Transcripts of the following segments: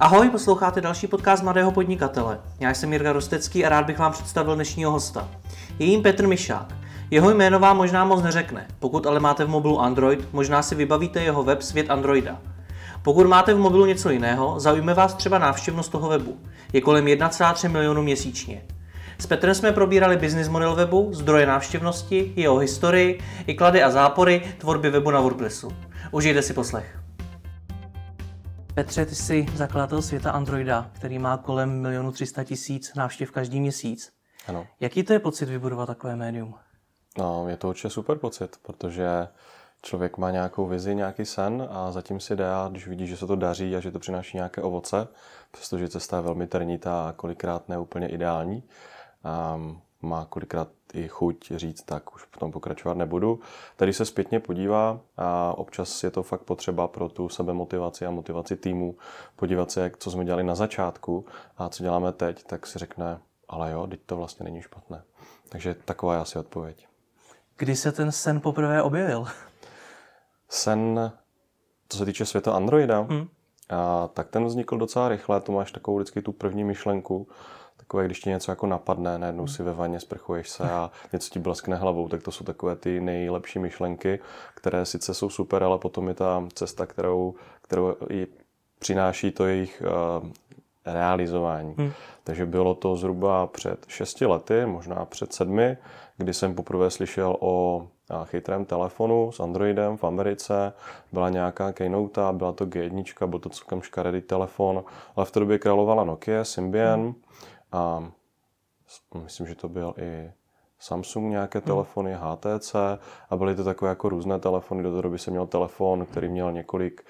Ahoj, posloucháte další podcast Mladého podnikatele. Já jsem Jirka Rostecký a rád bych vám představil dnešního hosta. Je jím Petr Mišák. Jeho jméno vám možná moc neřekne. Pokud ale máte v mobilu Android, možná si vybavíte jeho web Svět Androida. Pokud máte v mobilu něco jiného, zaujme vás třeba návštěvnost toho webu. Je kolem 1,3 milionu měsíčně. S Petrem jsme probírali business model webu, zdroje návštěvnosti, jeho historii, i klady a zápory tvorby webu na WordPressu. Užijte si poslech. Petře, ty jsi zakladatel světa Androida, který má kolem milionu 300 tisíc návštěv každý měsíc. Ano. Jaký to je pocit vybudovat takové médium? No, je to určitě super pocit, protože člověk má nějakou vizi, nějaký sen a zatím si jde a když vidí, že se to daří a že to přináší nějaké ovoce, přestože cesta je velmi trnitá a kolikrát ne úplně ideální, a má kolikrát i chuť říct, tak už v tom pokračovat nebudu. Tady se zpětně podívá a občas je to fakt potřeba pro tu sebemotivaci a motivaci týmu podívat se, co jsme dělali na začátku a co děláme teď, tak si řekne, ale jo, teď to vlastně není špatné. Takže taková je asi odpověď. Kdy se ten sen poprvé objevil? Sen, co se týče světa Androida, Hmm. a, tak ten vznikl docela rychle. To máš takovou vždycky tu první myšlenku, takové, když ti něco jako napadne, najednou si ve vaně sprchuješ se a něco ti blaskne hlavou, tak to jsou takové ty nejlepší myšlenky, které sice jsou super, ale potom je ta cesta, kterou, kterou i přináší to jejich uh, realizování. Hmm. Takže bylo to zhruba před šesti lety, možná před sedmi, kdy jsem poprvé slyšel o a, chytrém telefonu s Androidem v Americe. Byla nějaká keynote, byla to G1, byl to celkem škaredý telefon, ale v té době královala Nokia, Symbian Hmm. A myslím, že to byl i Samsung nějaké telefony, HTC a byly to takové jako různé telefony. Do té doby jsem měl telefon, který měl několik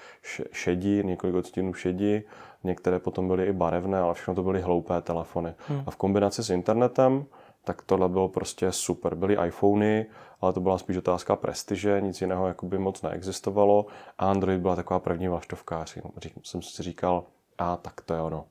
šedí, několik odstínů šedí, některé potom byly i barevné, ale všechno to byly hloupé telefony. Hmm. A v kombinaci s internetem, tak tohle bylo prostě super. Byly iPhony, ale to byla spíš otázka prestiže, nic jiného jakoby moc neexistovalo. A Android byla taková první vlaštovka. Řík- Jsem si říkal, a tak to je ono.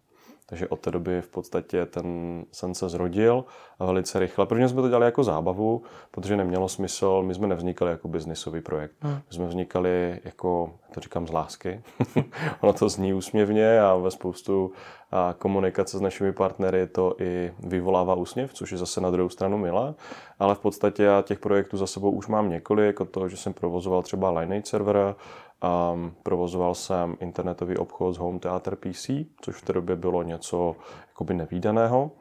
Takže od té doby v podstatě ten sen se zrodil a velice rychle. Prvně jsme to dělali jako zábavu, protože nemělo smysl, my jsme nevznikali jako biznisový projekt. Hmm. My jsme vznikali jako, já to říkám z lásky, ono to zní úsměvně a ve spoustu a komunikace s našimi partnery to i vyvolává úsměv, což je zase na druhou stranu milé, ale v podstatě já těch projektů za sebou už mám několik, od toho, že jsem provozoval třeba Lineage server, Um, provozoval jsem internetový obchod s Home Theater PC, což v té době bylo něco jakoby nevýdaného.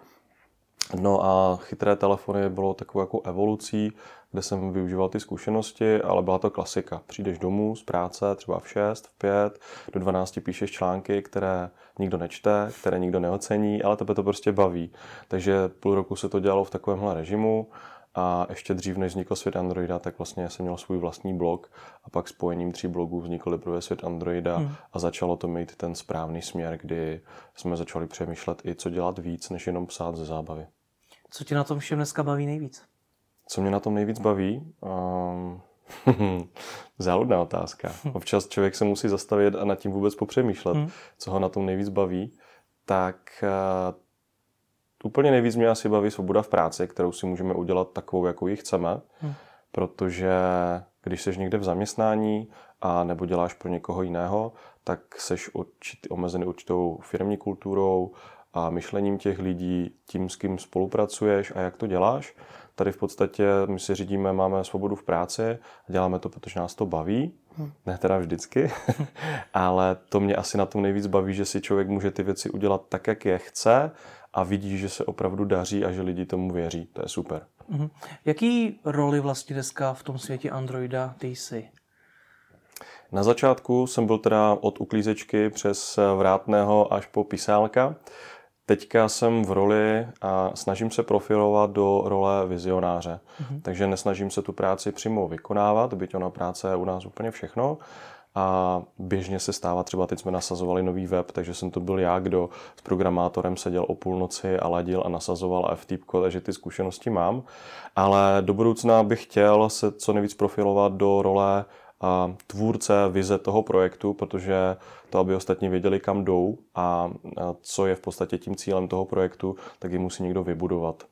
No a chytré telefony bylo takovou jako evolucí, kde jsem využíval ty zkušenosti, ale byla to klasika. Přijdeš domů z práce, třeba v 6, v 5, do 12 píšeš články, které nikdo nečte, které nikdo neocení, ale tebe to prostě baví. Takže půl roku se to dělalo v takovémhle režimu a ještě dřív, než vznikl svět Androida, tak vlastně jsem měl svůj vlastní blog a pak spojením tří blogů vznikl teprve svět Androida Hmm. a začalo to mít ten správný směr, kdy jsme začali přemýšlet i co dělat víc, než jenom psát ze zábavy. Co tě na tom všem dneska baví nejvíc? Co mě na tom nejvíc baví? Um, záludná otázka. Občas člověk se musí zastavit a nad tím vůbec popřemýšlet, Hmm. co ho na tom nejvíc baví. Tak uh, úplně nejvíc mě asi baví svoboda v práci, kterou si můžeme udělat takovou, jakou ji chceme, Hmm. protože když jsi někde v zaměstnání a nebo děláš pro někoho jiného, tak seš určitý, omezený určitou firmní kulturou a myšlením těch lidí, tím, s kým spolupracuješ a jak to děláš. Tady v podstatě my si řídíme, máme svobodu v práci a děláme to, protože nás to baví. Hmm. Ne teda vždycky, ale to mě asi na tom nejvíc baví, že si člověk může ty věci udělat tak, jak je chce a vidí, že se opravdu daří a že lidi tomu věří. To je super. Mhm. Jaký roli vlastně dneska v tom světě Androida ty jsi? Na začátku jsem byl teda od uklízečky přes vrátného až po pisálka. Teďka jsem v roli a snažím se profilovat do role vizionáře. Mhm. Takže nesnažím se tu práci přímo vykonávat, byť ona práce je u nás úplně všechno. A běžně se stává, třeba teď jsme nasazovali nový web, takže jsem to byl já, kdo s programátorem seděl o půlnoci a ladil a nasazoval FTP, takže ty zkušenosti mám. Ale do budoucna bych chtěl se co nejvíc profilovat do role a tvůrce vize toho projektu, protože to, aby ostatní věděli, kam jdou a a co je v podstatě tím cílem toho projektu, tak ji musí někdo vybudovat.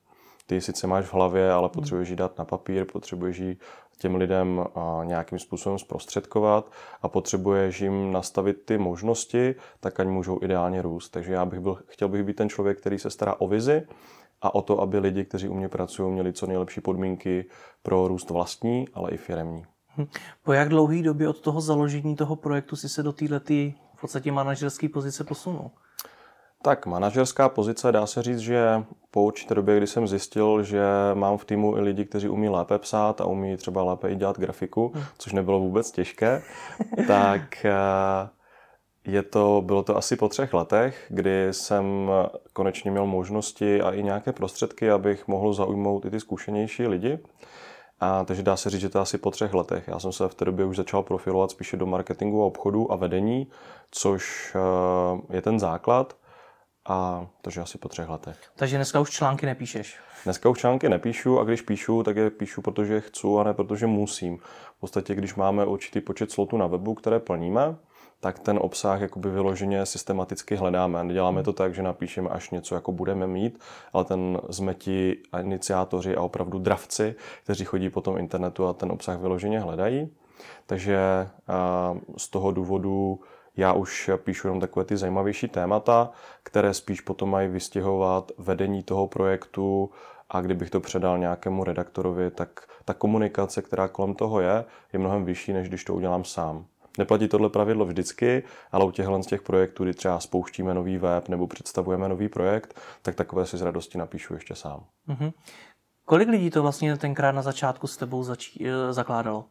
Ty sice máš v hlavě, ale potřebuješ ji dát na papír, potřebuješ ji těm lidem nějakým způsobem zprostředkovat a potřebuješ jim nastavit ty možnosti, tak ať můžou ideálně růst. Takže já bych byl, chtěl bych být ten člověk, který se stará o vizi a o to, aby lidi, kteří u mě pracují, měli co nejlepší podmínky pro růst vlastní, ale i firemní. Hm. Po jak dlouhé době od toho založení toho projektu si se do této v podstatě manažerské pozice posunul? Tak manažerská pozice dá se říct, že po určité době, kdy jsem zjistil, že mám v týmu i lidi, kteří umí lépe psát a umí třeba lépe i dělat grafiku, hm. což nebylo vůbec těžké, tak eh, je to, bylo to asi po třech letech, kdy jsem konečně měl možnosti a i nějaké prostředky, abych mohl zaujmout i ty zkušenější lidi. A, takže dá se říct, že to asi po třech letech. Já jsem se v té době už začal profilovat spíše do marketingu a obchodu a vedení, což eh, je ten základ. A takže asi po třech letech. Takže dneska už články nepíšeš? Dneska už články nepíšu a když píšu, tak je píšu, protože chci a ne protože musím. V podstatě, když máme určitý počet slotů na webu, které plníme, tak ten obsah jakoby vyloženě systematicky hledáme. Neděláme to tak, že napíšeme až něco, jako budeme mít, ale ten jsme ti iniciátoři a opravdu dravci, kteří chodí po tom internetu a ten obsah vyloženě hledají. Takže z toho důvodu já už píšu jenom takové ty zajímavější témata, které spíš potom mají vystěhovat vedení toho projektu a kdybych to předal nějakému redaktorovi, tak ta komunikace, která kolem toho je, je mnohem vyšší, než když to udělám sám. Neplatí tohle pravidlo vždycky, ale u těchhle z těch projektů, kdy třeba spouštíme nový web nebo představujeme nový projekt, tak takové si z radosti napíšu ještě sám. Mm-hmm. Kolik lidí to vlastně tenkrát na začátku s tebou začí, eh, zakládalo?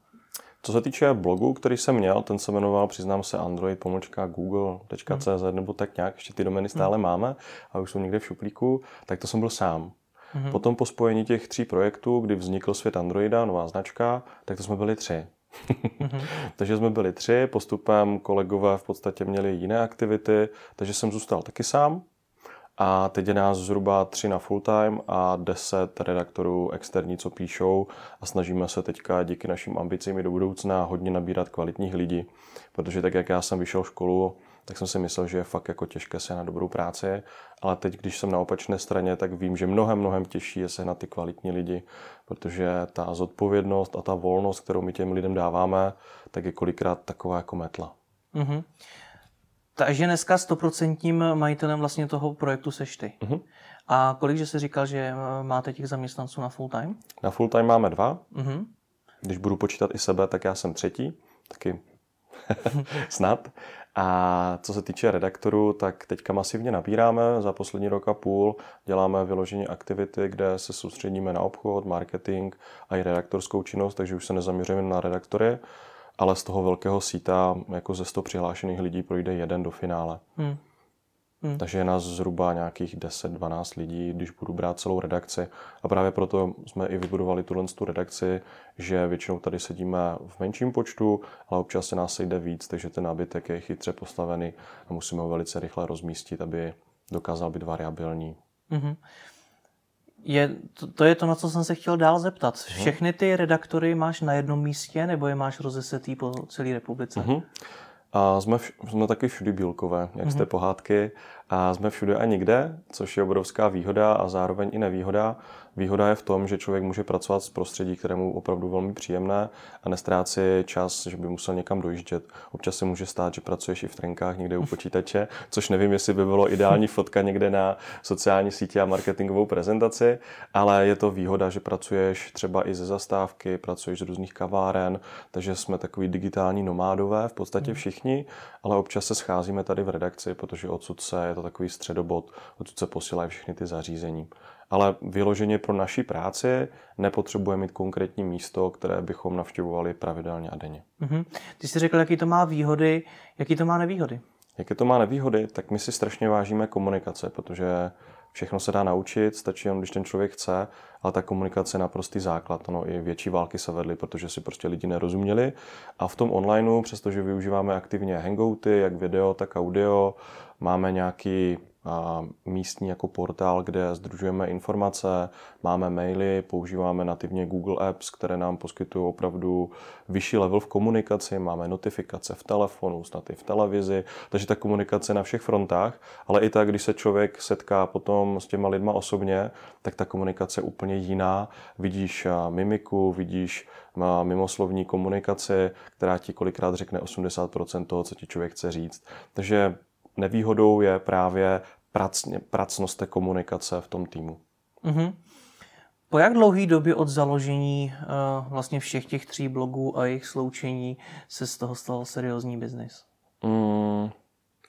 Co se týče blogu, který jsem měl, ten se jmenoval, přiznám se, android google.cz nebo tak nějak, ještě ty domény stále mm. máme a už jsou někde v šuplíku, tak to jsem byl sám. Mm. Potom po spojení těch tří projektů, kdy vznikl svět Androida, nová značka, tak to jsme byli tři mm-hmm. takže jsme byli tři, postupem kolegové v podstatě měli jiné aktivity, takže jsem zůstal taky sám. A teď je nás zhruba tři na full time a deset redaktorů externí, co píšou a snažíme se teďka díky našim ambicím i do budoucna hodně nabírat kvalitních lidí, protože tak, jak já jsem vyšel školu, tak jsem si myslel, že je fakt jako těžké se na dobrou práci, ale teď, když jsem na opačné straně, tak vím, že mnohem, mnohem těžší je se na ty kvalitní lidi, protože ta zodpovědnost a ta volnost, kterou my těm lidem dáváme, tak je kolikrát taková jako metla. Mm-hmm. Takže dneska stoprocentním majitelem vlastně toho projektu seš ty. Mm-hmm. A kolik, že jsi říkal, že eh, máte těch zaměstnanců na full time? Na full time máme dva. Mm-hmm. Když budu počítat i sebe, tak já jsem třetí, taky snad. A co se týče redaktorů, tak teďka masivně nabíráme. Za poslední rok a půl děláme vyloženě aktivity, kde se soustředíme na obchod, marketing a i redaktorskou činnost, takže už se nezaměřujeme na redaktory, ale z toho velkého síta jako ze 100 přihlášených lidí projde jeden do finále. Hmm. Hmm. Takže je nás zhruba nějakých 10-12 lidí, když budu brát celou redakci. A právě proto jsme i vybudovali tuhle tu redakci, že většinou tady sedíme v menším počtu, ale občas se nás sejde víc, takže ten nábytek je chytře postavený a musíme ho velice rychle rozmístit, aby dokázal být variabilní. Hmm. Je, to, to je to, na co jsem se chtěl dál zeptat. Mhm. Všechny ty redaktory máš na jednom místě nebo je máš rozesetý po celé republice? Uh-huh. A jsme, v, jsme taky všudy bílkové, jak mm-hmm. jste pohádky. A jsme všude a nikde, což je obrovská výhoda a zároveň i nevýhoda. Výhoda je v tom, že člověk může pracovat s prostředí, kterému opravdu velmi příjemné a nestrácí čas, že by musel někam dojíždět. Občas se může stát, že pracuješ i v trenkách někde u počítače, což nevím, jestli by bylo ideální fotka někde na sociální sítě a marketingovou prezentaci, ale je to výhoda, že pracuješ třeba i ze zastávky, pracuješ z různých kaváren, takže jsme takový digitální nomádové, v podstatě hmm. všichni, ale občas se scházíme tady v redakci, protože odsud se je to takový středobod, odsud se posílají všechny ty zařízení ale vyloženě pro naši práci nepotřebujeme mít konkrétní místo, které bychom navštěvovali pravidelně a denně. Mm-hmm. Ty jsi řekl, jaký to má výhody, jaký to má nevýhody? Jaké to má nevýhody, tak my si strašně vážíme komunikace, protože všechno se dá naučit, stačí jenom, když ten člověk chce, ale ta komunikace je naprostý základ. No, i větší války se vedly, protože si prostě lidi nerozuměli. A v tom onlineu, přestože využíváme aktivně hangouty, jak video, tak audio, máme nějaký místní jako portál, kde združujeme informace, máme maily, používáme nativně Google Apps, které nám poskytují opravdu vyšší level v komunikaci, máme notifikace v telefonu, snad i v televizi, takže ta komunikace na všech frontách, ale i tak, když se člověk setká potom s těma lidma osobně, tak ta komunikace je úplně jiná. Vidíš mimiku, vidíš mimoslovní komunikaci, která ti kolikrát řekne 80% toho, co ti člověk chce říct. Takže nevýhodou je právě pracně, pracnost té komunikace v tom týmu. Mm-hmm. Po jak dlouhý době od založení uh, vlastně všech těch tří blogů a jejich sloučení se z toho stal seriózní biznis? Mm,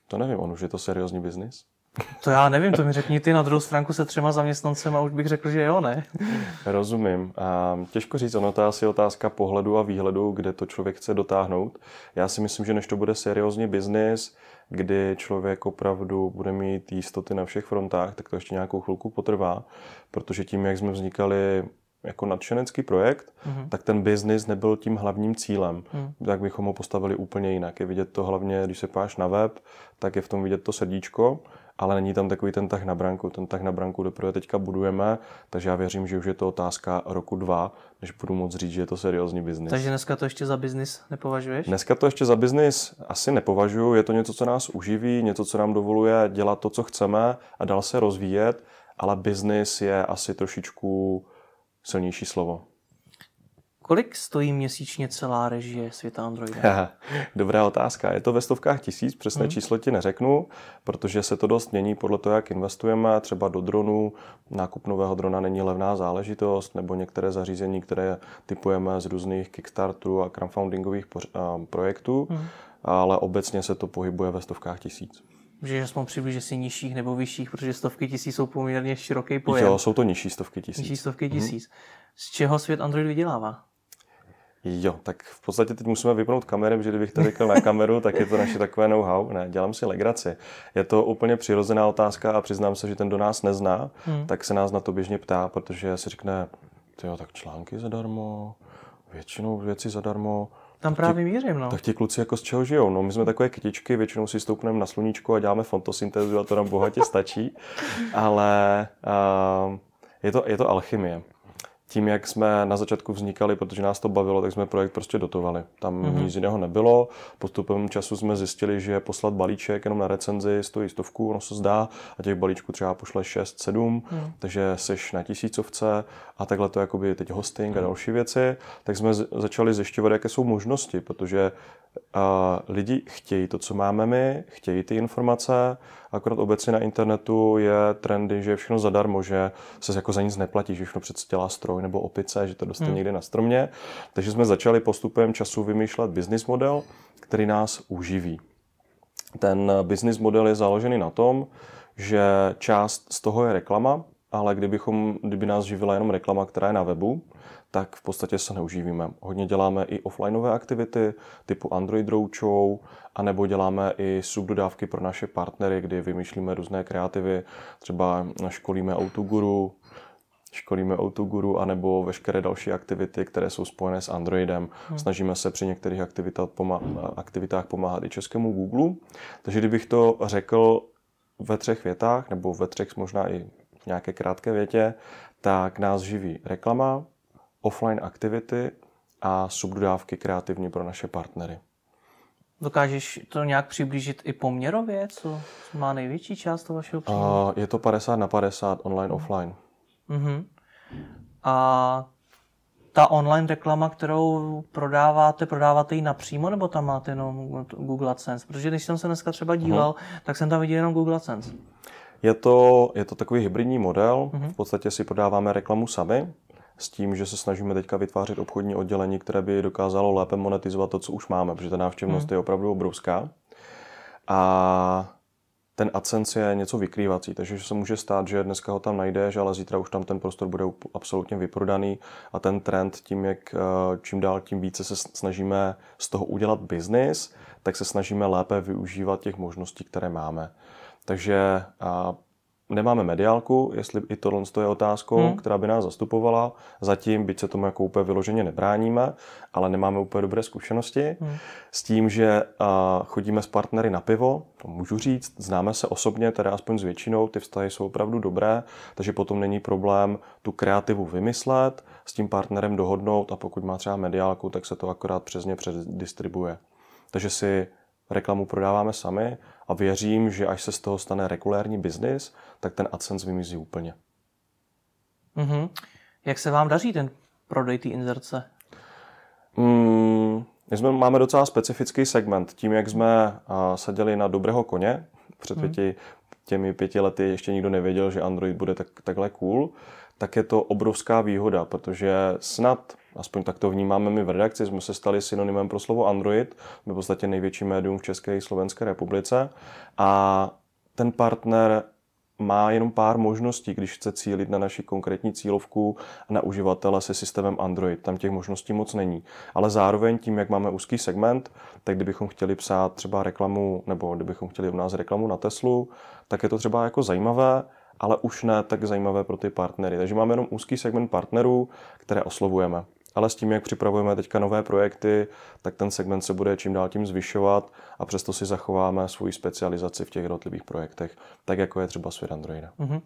to nevím, on už je to seriózní biznis? To já nevím, to mi řekni ty na druhou stránku se třema zaměstnancem a už bych řekl, že jo, ne? Rozumím. A těžko říct, ono to je asi otázka pohledu a výhledu, kde to člověk chce dotáhnout. Já si myslím, že než to bude seriózní biznis, kdy člověk opravdu bude mít jistoty na všech frontách, tak to ještě nějakou chvilku potrvá, protože tím, jak jsme vznikali jako nadšenecký projekt, mm-hmm. tak ten biznis nebyl tím hlavním cílem. Mm. Tak bychom ho postavili úplně jinak. Je vidět to hlavně, když se páš na web, tak je v tom vidět to srdíčko ale není tam takový ten tah na branku. Ten tah na branku teprve teďka budujeme, takže já věřím, že už je to otázka roku dva, než budu moc říct, že je to seriózní biznis. Takže dneska to ještě za biznis nepovažuješ? Dneska to ještě za biznis asi nepovažuji. Je to něco, co nás uživí, něco, co nám dovoluje dělat to, co chceme a dál se rozvíjet, ale biznis je asi trošičku silnější slovo. Kolik stojí měsíčně celá režie světa Androidu? Dobrá otázka. Je to ve stovkách tisíc, přesné hmm. číslo ti neřeknu, protože se to dost mění podle toho, jak investujeme. Třeba do dronů, nákup nového drona není levná záležitost, nebo některé zařízení, které typujeme z různých Kickstarterů a crowdfundingových projektů, hmm. ale obecně se to pohybuje ve stovkách tisíc. Že aspoň přibližně si nižších nebo vyšších, protože stovky tisíc jsou poměrně široký pojem. Jo, jsou to nižší stovky tisíc. Nižší stovky mhm. tisíc. Hmm. Z čeho svět Android vydělává? Jo, tak v podstatě teď musíme vypnout kamery, že kdybych to řekl na kameru, tak je to naše takové know-how. Ne, dělám si legraci. Je to úplně přirozená otázka a přiznám se, že ten do nás nezná, hmm. tak se nás na to běžně ptá, protože si řekne, jo, tak články zadarmo, většinou věci zadarmo. Tam právě mířím, no. Tak ti kluci jako z čeho žijou? No, my jsme takové kytičky, většinou si stoupneme na sluníčko a děláme fotosyntézu a to nám bohatě stačí, ale uh, je, to, je to alchymie tím, jak jsme na začátku vznikali, protože nás to bavilo, tak jsme projekt prostě dotovali. Tam mm-hmm. nic jiného nebylo. Postupem času jsme zjistili, že poslat balíček jenom na recenzi stojí stovku, ono se zdá, a těch balíčků třeba pošle 6, 7, mm. takže seš na tisícovce a takhle to jakoby teď hosting a mhm. další věci. Tak jsme začali zjišťovat, jaké jsou možnosti, protože a lidi chtějí to, co máme my, chtějí ty informace, akorát obecně na internetu je trendy, že je všechno zadarmo, že se jako za nic neplatí, že všechno přece dělá stroj nebo opice, že to dostane hmm. někde na stromě. Takže jsme začali postupem času vymýšlet business model, který nás uživí. Ten business model je založený na tom, že část z toho je reklama, ale kdybychom, kdyby nás živila jenom reklama, která je na webu, tak v podstatě se neužívíme. Hodně děláme i offlineové aktivity typu Android Roadshow, anebo děláme i subdodávky pro naše partnery, kdy vymýšlíme různé kreativy, třeba školíme Autoguru, školíme Autoguru, anebo veškeré další aktivity, které jsou spojené s Androidem. Hmm. Snažíme se při některých aktivitách pomáhat i českému Google. Takže kdybych to řekl ve třech větách, nebo ve třech možná i v nějaké krátké větě, tak nás živí reklama, offline aktivity a subdodávky kreativní pro naše partnery. Dokážeš to nějak přiblížit i poměrově, co má největší část toho vašeho příjmu? Uh, je to 50 na 50 online, mm. offline. Uh-huh. A ta online reklama, kterou prodáváte, prodáváte ji napřímo, nebo tam máte jenom Google AdSense? Protože když jsem se dneska třeba díval, uh-huh. tak jsem tam viděl jenom Google AdSense. Je to, je to takový hybridní model. Uh-huh. V podstatě si prodáváme reklamu sami s tím, že se snažíme teďka vytvářet obchodní oddělení, které by dokázalo lépe monetizovat to, co už máme, protože ta návštěvnost hmm. je opravdu obrovská. A ten AdSense je něco vykrývací, takže se může stát, že dneska ho tam najdeš, ale zítra už tam ten prostor bude absolutně vyprodaný a ten trend tím, jak eh, čím dál tím více se snažíme z toho udělat biznis, tak se snažíme lépe využívat těch možností, které máme. Takže nemáme mediálku, jestli i tohle je otázkou, hmm. která by nás zastupovala. Zatím, byť se tomu jako úplně vyloženě nebráníme, ale nemáme úplně dobré zkušenosti. Hmm. S tím, že chodíme s partnery na pivo, to můžu říct, známe se osobně, teda aspoň s většinou, ty vztahy jsou opravdu dobré, takže potom není problém tu kreativu vymyslet, s tím partnerem dohodnout a pokud má třeba mediálku, tak se to akorát přes ně předdistribuje. Takže si reklamu prodáváme sami a věřím, že až se z toho stane regulérní biznis, tak ten AdSense vymizí úplně. Mm-hmm. Jak se vám daří ten prodej té inzerce? Mm, my jsme, máme docela specifický segment. Tím, jak jsme uh, seděli na dobrého koně, před mhm. pěti, těmi pěti lety ještě nikdo nevěděl, že Android bude tak, takhle cool, tak je to obrovská výhoda, protože snad, aspoň tak to vnímáme my v redakci, jsme se stali synonymem pro slovo Android, v podstatě největší médium v České i Slovenské republice a ten partner má jenom pár možností, když chce cílit na naši konkrétní cílovku a na uživatele se systémem Android. Tam těch možností moc není. Ale zároveň tím, jak máme úzký segment, tak kdybychom chtěli psát třeba reklamu, nebo kdybychom chtěli u nás reklamu na Teslu, tak je to třeba jako zajímavé, ale už ne tak zajímavé pro ty partnery. Takže máme jenom úzký segment partnerů, které oslovujeme. Ale s tím, jak připravujeme teďka nové projekty, tak ten segment se bude čím dál tím zvyšovat a přesto si zachováme svoji specializaci v těch jednotlivých projektech, tak jako je třeba svět Androida. Mm-hmm.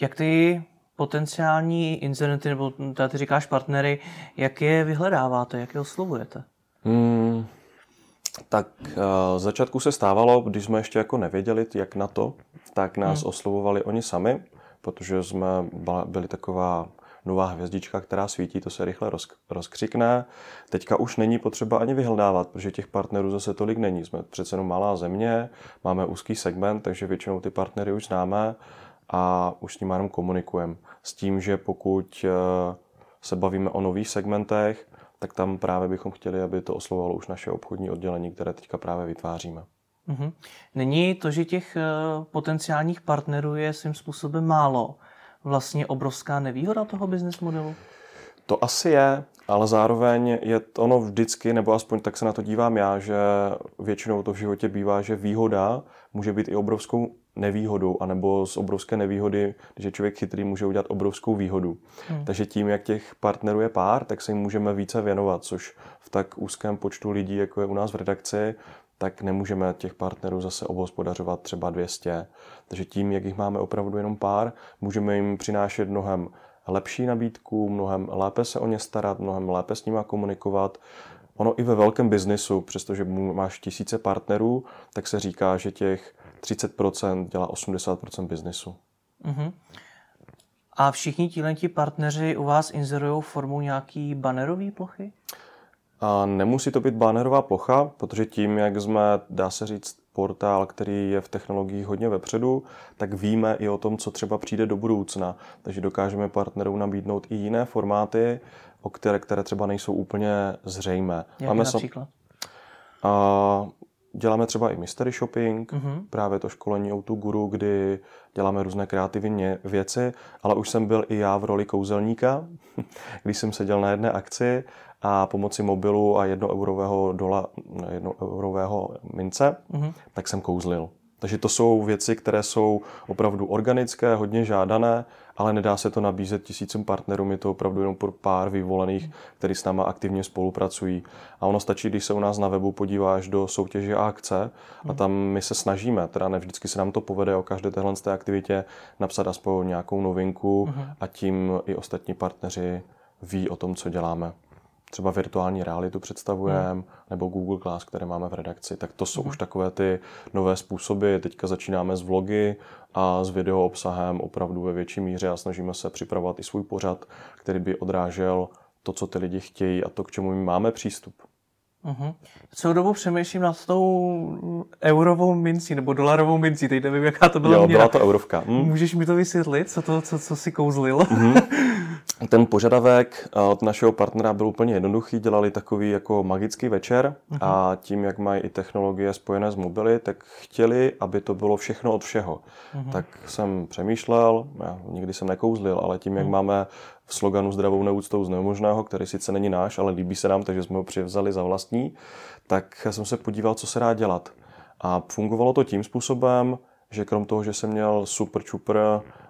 Jak ty potenciální incidenty, nebo ty říkáš partnery, jak je vyhledáváte, jak je oslovujete? Hmm, tak uh, začátku se stávalo, když jsme ještě jako nevěděli, jak na to, tak nás hmm. oslovovali oni sami, protože jsme byli taková nová hvězdička, která svítí, to se rychle roz, rozkřikne. Teďka už není potřeba ani vyhledávat, protože těch partnerů zase tolik není. Jsme přece jenom malá země, máme úzký segment, takže většinou ty partnery už známe a už s nimi jenom komunikujeme. S tím, že pokud eh, se bavíme o nových segmentech, tak tam právě bychom chtěli, aby to oslovovalo už naše obchodní oddělení, které teďka právě vytváříme. Mm-hmm. Není to, že těch eh, potenciálních partnerů je svým způsobem málo, vlastně obrovská nevýhoda toho business modelu? To asi je, ale zároveň je to ono vždycky, nebo aspoň tak se na to dívám já, že většinou to v životě bývá, že výhoda může být i obrovskou nevýhodou, anebo z obrovské nevýhody, když je člověk chytrý, může udělat obrovskou výhodu. Hmm. Takže tím, jak těch partnerů je pár, tak se jim můžeme více věnovat, což v tak úzkém počtu lidí, jako je u nás v redakci, tak nemůžeme těch partnerů zase obhospodařovat třeba 200. Takže tím, jak jich máme opravdu jenom pár, můžeme jim přinášet mnohem lepší nabídku, mnohem lépe se o ně starat, mnohem lépe s nimi komunikovat. Ono i ve velkém biznisu, přestože máš tisíce partnerů, tak se říká, že těch 30% dělá 80% biznisu. Uh-huh. A všichni ti partneři u vás inzerují formou nějaký banerový plochy? A nemusí to být bannerová plocha, protože tím, jak jsme, dá se říct, portál, který je v technologiích hodně vepředu, tak víme i o tom, co třeba přijde do budoucna. Takže dokážeme partnerům nabídnout i jiné formáty, o které, které třeba nejsou úplně zřejmé. Jak Máme například? A děláme třeba i mystery shopping, mm-hmm. právě to školení Outu Guru, kdy děláme různé kreativní věci, ale už jsem byl i já v roli kouzelníka, když jsem seděl na jedné akci a pomocí mobilu a jednoeurového dola, jednoeurového mince, mm-hmm. tak jsem kouzlil. Takže to jsou věci, které jsou opravdu organické, hodně žádané, ale nedá se to nabízet tisícům partnerům, je to opravdu jenom pro pár vyvolených, kteří s náma aktivně spolupracují. A ono stačí, když se u nás na webu podíváš do soutěže a akce a tam my se snažíme, teda ne vždycky se nám to povede o každé téhle té aktivitě napsat aspoň nějakou novinku a tím i ostatní partneři ví o tom, co děláme třeba virtuální realitu představujeme, hmm. nebo Google Class, které máme v redakci, tak to jsou hmm. už takové ty nové způsoby. Teďka začínáme s vlogy a s video obsahem opravdu ve větší míře a snažíme se připravovat i svůj pořad, který by odrážel to, co ty lidi chtějí a to, k čemu my máme přístup. Uh-huh. Celou dobu přemýšlím nad tou eurovou mincí nebo dolarovou mincí, teď nevím, jaká to byla Jo, měra. byla to eurovka. Hm. Můžeš mi to vysvětlit, co, to, co, co si kouzlil? Uh-huh. Ten požadavek eh, od našeho partnera byl úplně jednoduchý, dělali takový jako magický večer uh-huh. a tím, jak mají i technologie spojené s mobily, tak chtěli, aby to bylo všechno od všeho. Uh-huh. Tak jsem přemýšlel, já nikdy jsem nekouzlil, ale tím, jak uh-huh. máme v sloganu zdravou neúctou z nemožného, který sice není náš, ale líbí se nám, takže jsme ho přivzali za vlastní, tak jsem se podíval, co se dá dělat. A fungovalo to tím způsobem, že krom toho, že jsem měl super čupr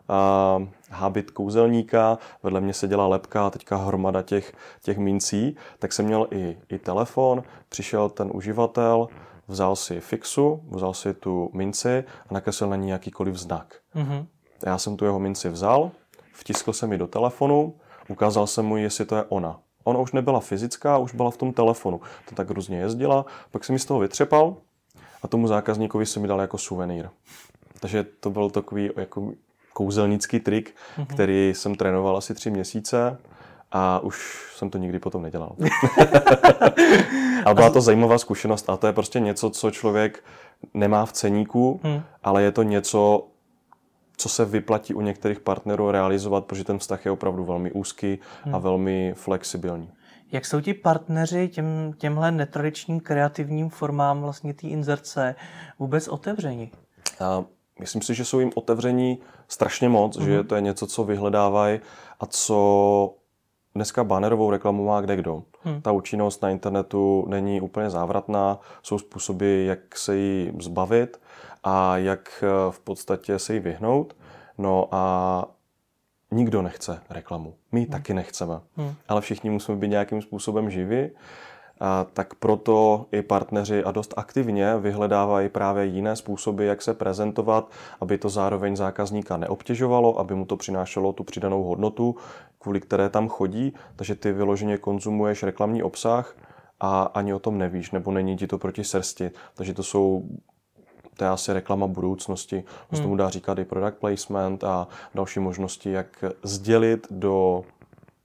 a habit kouzelníka, vedle mě seděla lepka a teďka hromada těch, těch mincí, tak jsem měl i, i telefon, přišel ten uživatel, vzal si fixu, vzal si tu minci a nakreslil na ní jakýkoliv znak. Mm-hmm. Já jsem tu jeho minci vzal, vtiskl jsem ji do telefonu, ukázal jsem mu, jestli to je ona. Ona už nebyla fyzická, už byla v tom telefonu. To tak různě jezdila, pak jsem mi z toho vytřepal a tomu zákazníkovi jsem mi dal jako suvenýr. Takže to byl takový jako kouzelnický trik, mm-hmm. který jsem trénoval asi tři měsíce a už jsem to nikdy potom nedělal. a byla to zajímavá zkušenost a to je prostě něco, co člověk nemá v ceníku, hmm. ale je to něco, co se vyplatí u některých partnerů realizovat, protože ten vztah je opravdu velmi úzký hmm. a velmi flexibilní. Jak jsou ti partneři těm, těmhle netradičním kreativním formám vlastně té inzerce vůbec otevření? A myslím si, že jsou jim otevření strašně moc, mm-hmm. že mhm. to je něco, co vyhledávají a co dneska bannerovou reklamu má kde kdo. Hmm. Ta účinnost na internetu není úplně závratná, jsou způsoby, jak se jí zbavit a jak eh, v podstatě se jí vyhnout. No a nikdo nechce reklamu. My ji hmm. taky nechceme. Hmm. Ale všichni musíme být nějakým způsobem živí a tak proto i partneři a dost aktivně vyhledávají právě jiné způsoby, jak se prezentovat, aby to zároveň zákazníka neobtěžovalo, aby mu to přinášelo tu přidanou hodnotu, kvůli které tam chodí, takže ty vyloženě konzumuješ reklamní obsah a ani o tom nevíš, nebo není ti to proti srsti. Takže to jsou to je asi reklama budoucnosti. Hmm. tomu dá říkat i product placement a další možnosti, jak sdělit do,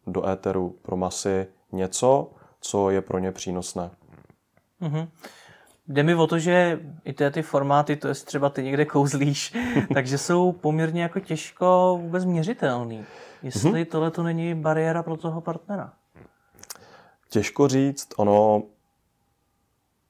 do éteru pro masy něco, co je pro ně přínosné. Mm-hmm. Jde mi o to, že i ty, ty formáty, to je třeba ty někde kouzlíš, takže jsou poměrně jako těžko vůbec měřitelný. Jestli mm-hmm. tohle to není bariéra pro toho partnera. Těžko říct, ono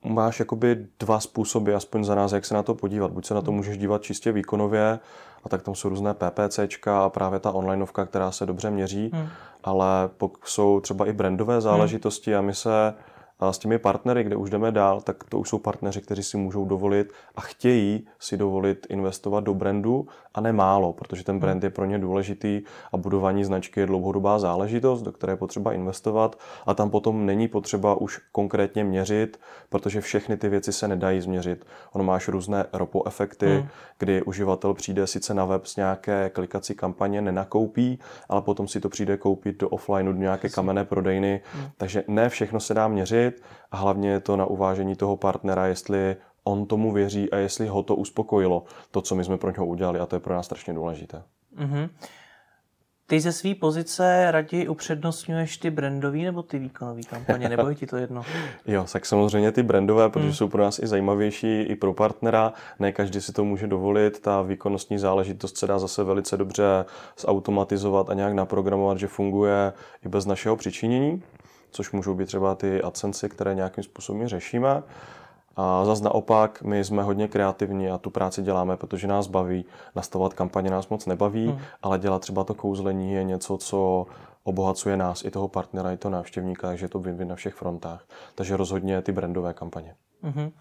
máš jakoby dva způsoby, aspoň za nás, jak se na to podívat. Buď se na to mhm. můžeš dívat čistě výkonově, a tak tam jsou různé PPCčka a právě ta onlineovka, která se dobře měří, hmm. ale jsou třeba i brandové záležitosti hmm. a my se a s těmi partnery, kde už jdeme dál, tak to už jsou partneři, kteří si můžou dovolit a chtějí si dovolit investovat do brandu a nemálo, protože ten brand je pro ně důležitý a budování značky je dlouhodobá záležitost, do které je potřeba investovat a tam potom není potřeba už konkrétně měřit, protože všechny ty věci se nedají změřit. Ono máš různé ropo efekty, hmm. kdy uživatel přijde sice na web s nějaké klikací kampaně, nenakoupí, ale potom si to přijde koupit do offlineu, do nějaké kamenné prodejny, hmm. takže ne všechno se dá měřit a hlavně je to na uvážení toho partnera, jestli on tomu věří a jestli ho to uspokojilo, to, co my jsme pro něho udělali a to je pro nás strašně důležité. Mm-hmm. Ty ze své pozice raději upřednostňuješ ty brandové nebo ty výkonové kampaně, nebo je ti to jedno? jo, tak samozřejmě ty brandové, protože hmm. jsou pro nás i zajímavější, i pro partnera. Ne každý si to může dovolit. Ta výkonnostní záležitost se dá zase velice dobře zautomatizovat a nějak naprogramovat, že funguje i bez našeho přičinění, což můžou být třeba ty AdSense, které nějakým způsobem řešíme. A zase naopak, my jsme hodně kreativní a tu práci děláme, protože nás baví. Nastavovat kampaně nás moc nebaví, hmm. ale dělat třeba to kouzlení je něco, co obohacuje nás i toho partnera, i toho návštěvníka, takže je to win na všech frontách. Takže rozhodně ty brandové kampaně. Hmm.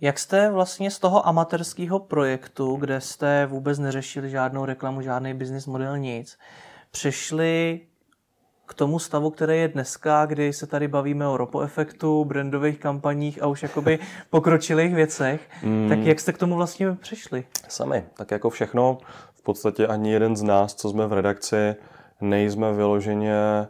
Jak jste vlastně z toho amatérského projektu, kde jste vůbec neřešili žádnou reklamu, žádný business model, nic, přešli k tomu stavu, který je dneska, kdy se tady bavíme o ropo efektu, brandových kampaních a už jakoby pokročilých věcech, mm. tak jak jste k tomu vlastně přišli? Sami, tak jako všechno, v podstatě ani jeden z nás, co jsme v redakci, nejsme vyloženě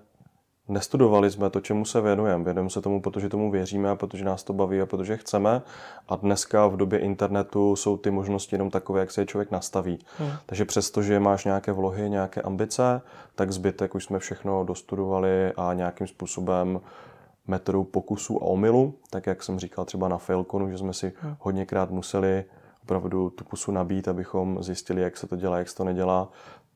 Nestudovali jsme to, čemu se věnujeme. Věnujeme se tomu, protože tomu věříme a protože nás to baví a protože chceme. A dneska v době internetu jsou ty možnosti jenom takové, jak se je člověk nastaví. Hmm. Takže přesto, že máš nějaké vlohy, nějaké ambice, tak zbytek už jsme všechno dostudovali a nějakým způsobem metodou pokusu a omylu, tak jak jsem říkal třeba na Failconu, že jsme si hmm. hodněkrát museli opravdu tu pusu nabít, abychom zjistili, jak se to dělá, jak se to nedělá,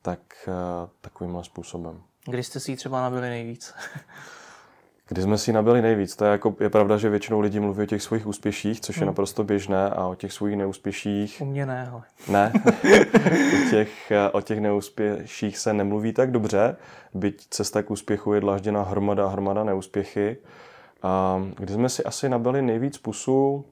tak eh, takovým způsobem. Kdy jste si ji třeba nabili nejvíc? Kdy jsme si ji nabili nejvíc? To je, jako, je pravda, že většinou lidi mluví o těch svých úspěších, což je hmm. naprosto běžné, a o těch svých neúspěších... U mě ne, hele. Ne, o, těch, o těch neúspěších se nemluví tak dobře, byť cesta k úspěchu je dlažděna hromada hromada neúspěchy. A kdy jsme si asi nabili nejvíc pusu,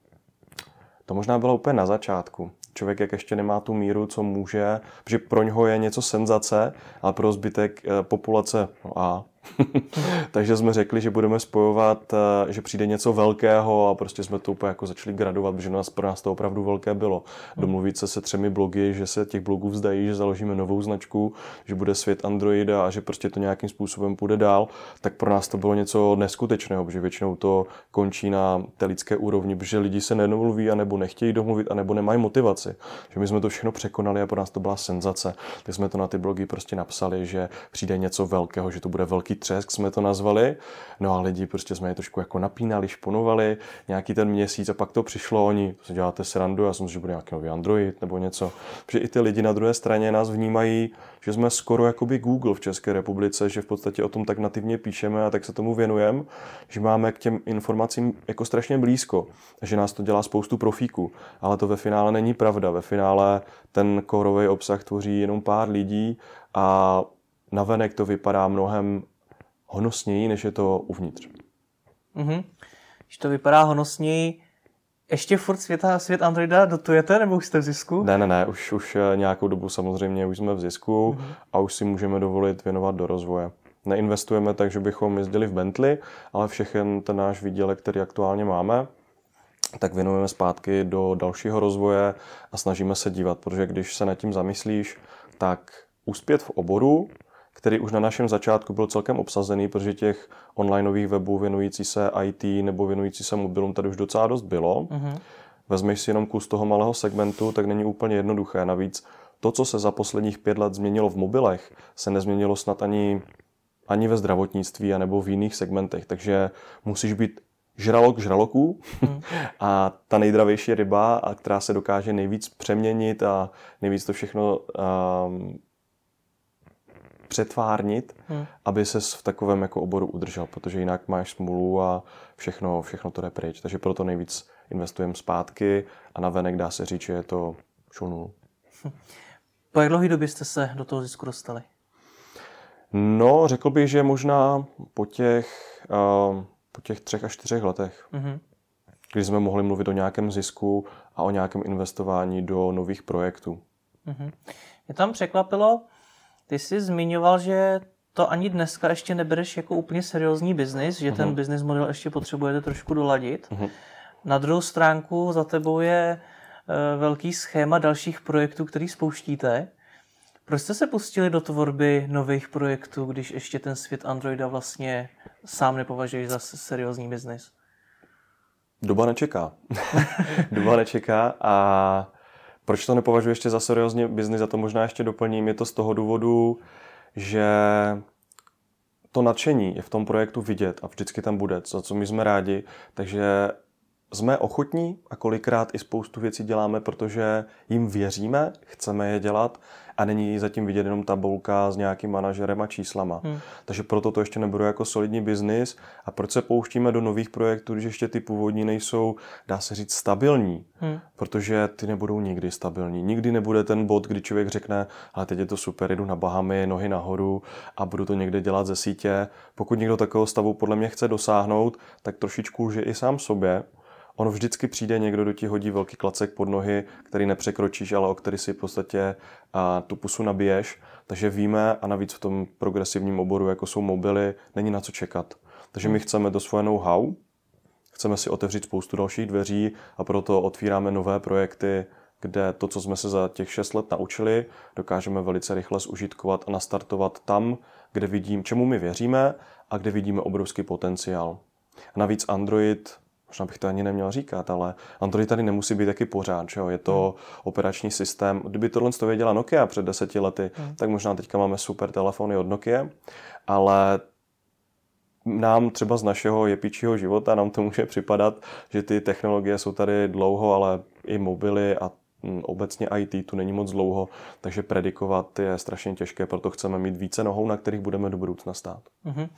to možná bylo úplně na začátku člověk jak ještě nemá tu míru, co může, protože pro něho je něco senzace, ale pro zbytek eh, populace no a Takže jsme řekli, že budeme spojovat, eh, že přijde něco velkého a prostě jsme to úplně jako začali gradovat, protože nás, pro nás to opravdu velké bylo. Domluvit se se třemi blogy, že se těch blogů vzdají, že založíme novou značku, že bude svět Androida a že prostě to nějakým způsobem půjde dál, tak pro nás to bylo něco neskutečného, protože většinou to končí na té lidské úrovni, protože lidi se nedomluví, anebo nechtějí domluvit, anebo nemají motivaci. Že my jsme to všechno překonali a pro nás to byla senzace. Tak jsme to na ty blogy prostě napsali, že přijde něco velkého, že to bude velký velký třesk jsme to nazvali. No a lidi prostě jsme je trošku jako napínali, šponovali nějaký ten měsíc a pak to přišlo, oni, to si děláte srandu, já jsem si, že bude nějaký nový Android nebo něco. Protože i ty lidi na druhé straně nás vnímají, že jsme skoro jakoby Google v České republice, že v podstatě o tom tak nativně píšeme a tak se tomu věnujeme, že máme k těm informacím jako strašně blízko, že nás to dělá spoustu profíků, ale to ve finále není pravda. Ve finále ten korový obsah tvoří jenom pár lidí a navenek to vypadá mnohem honosněji, než je to uvnitř. Mm-hmm. Když to vypadá honosněji, ještě furt světa, svět Androida dotujete, nebo už jste v zisku? Ne, ne, ne, už, už eh, nějakou dobu samozřejmě už jsme v zisku mm-hmm. a už si můžeme dovolit věnovat do rozvoje. Neinvestujeme tak, že bychom jezdili v Bentley, ale všechen ten náš výdělek, který aktuálně máme, tak věnujeme zpátky do dalšího rozvoje a snažíme se dívat, protože když se nad tím zamyslíš, tak úspět v oboru který už na našem začátku byl celkem obsazený, protože těch onlineových webů věnující se IT nebo věnující se mobilům tady už docela dost bylo. Mm-hmm. Vezmeš si jenom kus toho malého segmentu, tak není úplně jednoduché. Navíc to, co se za posledních pět let změnilo v mobilech, se nezměnilo snad ani, ani ve zdravotnictví nebo v jiných segmentech. Takže musíš být žralok žraloků mm. a ta nejdravější ryba, a která se dokáže nejvíc přeměnit a nejvíc to všechno um, přetvárnit, hmm. aby se v takovém jako oboru udržel, protože jinak máš smůlu a všechno, všechno to jde pryč. Takže proto nejvíc investujeme zpátky a na venek dá se říct, že je to šunul. Po jak dlouhé době jste se do toho zisku dostali? No, řekl bych, že možná po těch, uh, po těch třech až čtyřech letech. Mm-hmm. Kdy jsme mohli mluvit o nějakém zisku a o nějakém investování do nových projektů. Mm-hmm. Mě tam překvapilo, ty jsi zmiňoval, že to ani dneska ještě nebereš jako úplně seriózní biznis, že uh-huh. ten mhm. business model ještě potřebujete trošku doladit. Uh-huh. Na druhou stránku za tebou je uh, velký schéma dalších projektů, který spouštíte. Proč jste se pustili do tvorby nových projektů, když ještě ten svět Androida vlastně sám nepovažuješ za seriózní biznis? Doba nečeká. Doba nečeká a proč to nepovažuji ještě za seriózně biznis, a to možná ještě doplním, je to z toho důvodu, že to nadšení je v tom projektu vidět a vždycky tam bude, za co my jsme rádi, takže jsme ochotní a kolikrát i spoustu věcí děláme, protože jim věříme, chceme je dělat a není zatím vidět jenom tabulka s nějakým manažerem a číslama. Hmm. Takže proto to ještě nebudu jako solidní biznis. A proč se pouštíme do nových projektů, když ještě ty původní nejsou, dá se říct, stabilní? Hmm. Protože ty nebudou nikdy stabilní. Nikdy nebude ten bod, kdy člověk řekne, ale teď je to super, jdu na Bahamy, nohy nahoru a budu to někde dělat ze sítě. Pokud někdo takového stavu podle mě chce dosáhnout, tak trošičku že i sám sobě, On vždycky přijde někdo, kdo ti hodí velký klacek pod nohy, který nepřekročíš, ale o který si v podstatě a, tu pusu nabiješ. Takže víme a navíc v tom progresivním oboru, jako jsou mobily, není na co čekat. Takže my chceme do svoje know-how, chceme si otevřít spoustu dalších dveří a proto otvíráme nové projekty, kde to, co jsme se za těch 6 let naučili, dokážeme velice rychle zužitkovat a nastartovat tam, kde vidím, čemu my věříme a kde vidíme obrovský potenciál. A navíc Android možná bych to ani neměl říkat, ale Android tady nemusí být taky pořád, že jo? je to hmm. operační systém. Kdyby tohle to věděla Nokia před deseti lety, hmm. tak možná teďka máme super telefony od Nokia, ale nám třeba z našeho jepičího života nám to může připadat, že ty technologie jsou tady dlouho, ale i mobily a hm, obecně IT tu není moc dlouho, takže predikovat je strašně těžké, proto chceme mít více nohou, na kterých budeme do budoucna stát. Uh-huh.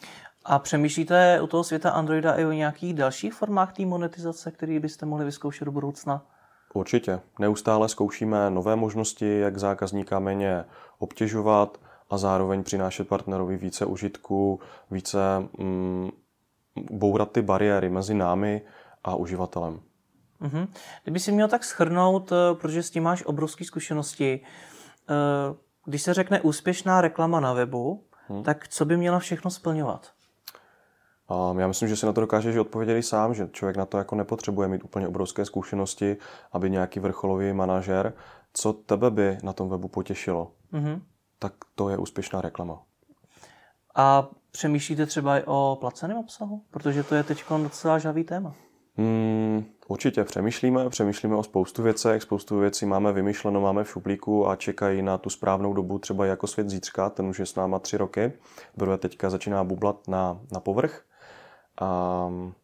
A přemýšlíte u toho světa Androida i o nějakých dalších formách té monetizace, které byste mohli vyzkoušet do budoucna? Určitě. Neustále zkoušíme nové možnosti, jak zákazníka méně obtěžovat a zároveň přinášet partnerovi více užitku, více mm, bourat ty bariéry mezi námi a uživatelem. Mm-hmm. Kdyby si měl tak schrnout, eh, protože s tím máš obrovské zkušenosti, eh, když se řekne úspěšná reklama na webu, hmm. tak co by měla všechno splňovat? Um, já myslím, že si na to dokážeš odpovědět i sám, že člověk na to jako nepotřebuje mít úplně obrovské zkušenosti, aby nějaký vrcholový manažer. Co tebe by na tom webu potěšilo, mm-hmm. tak to je úspěšná reklama. A přemýšlíte třeba i o placeném obsahu? Protože to je teď docela žavý téma. Hmm, určitě přemýšlíme, přemýšlíme o spoustu věcech, spoustu věcí máme vymyšleno, máme v šuplíku a čekají na tu správnou dobu, třeba jako svět zítřka, ten už je s náma tři roky, protože teďka začíná bublat na, na povrch. Um,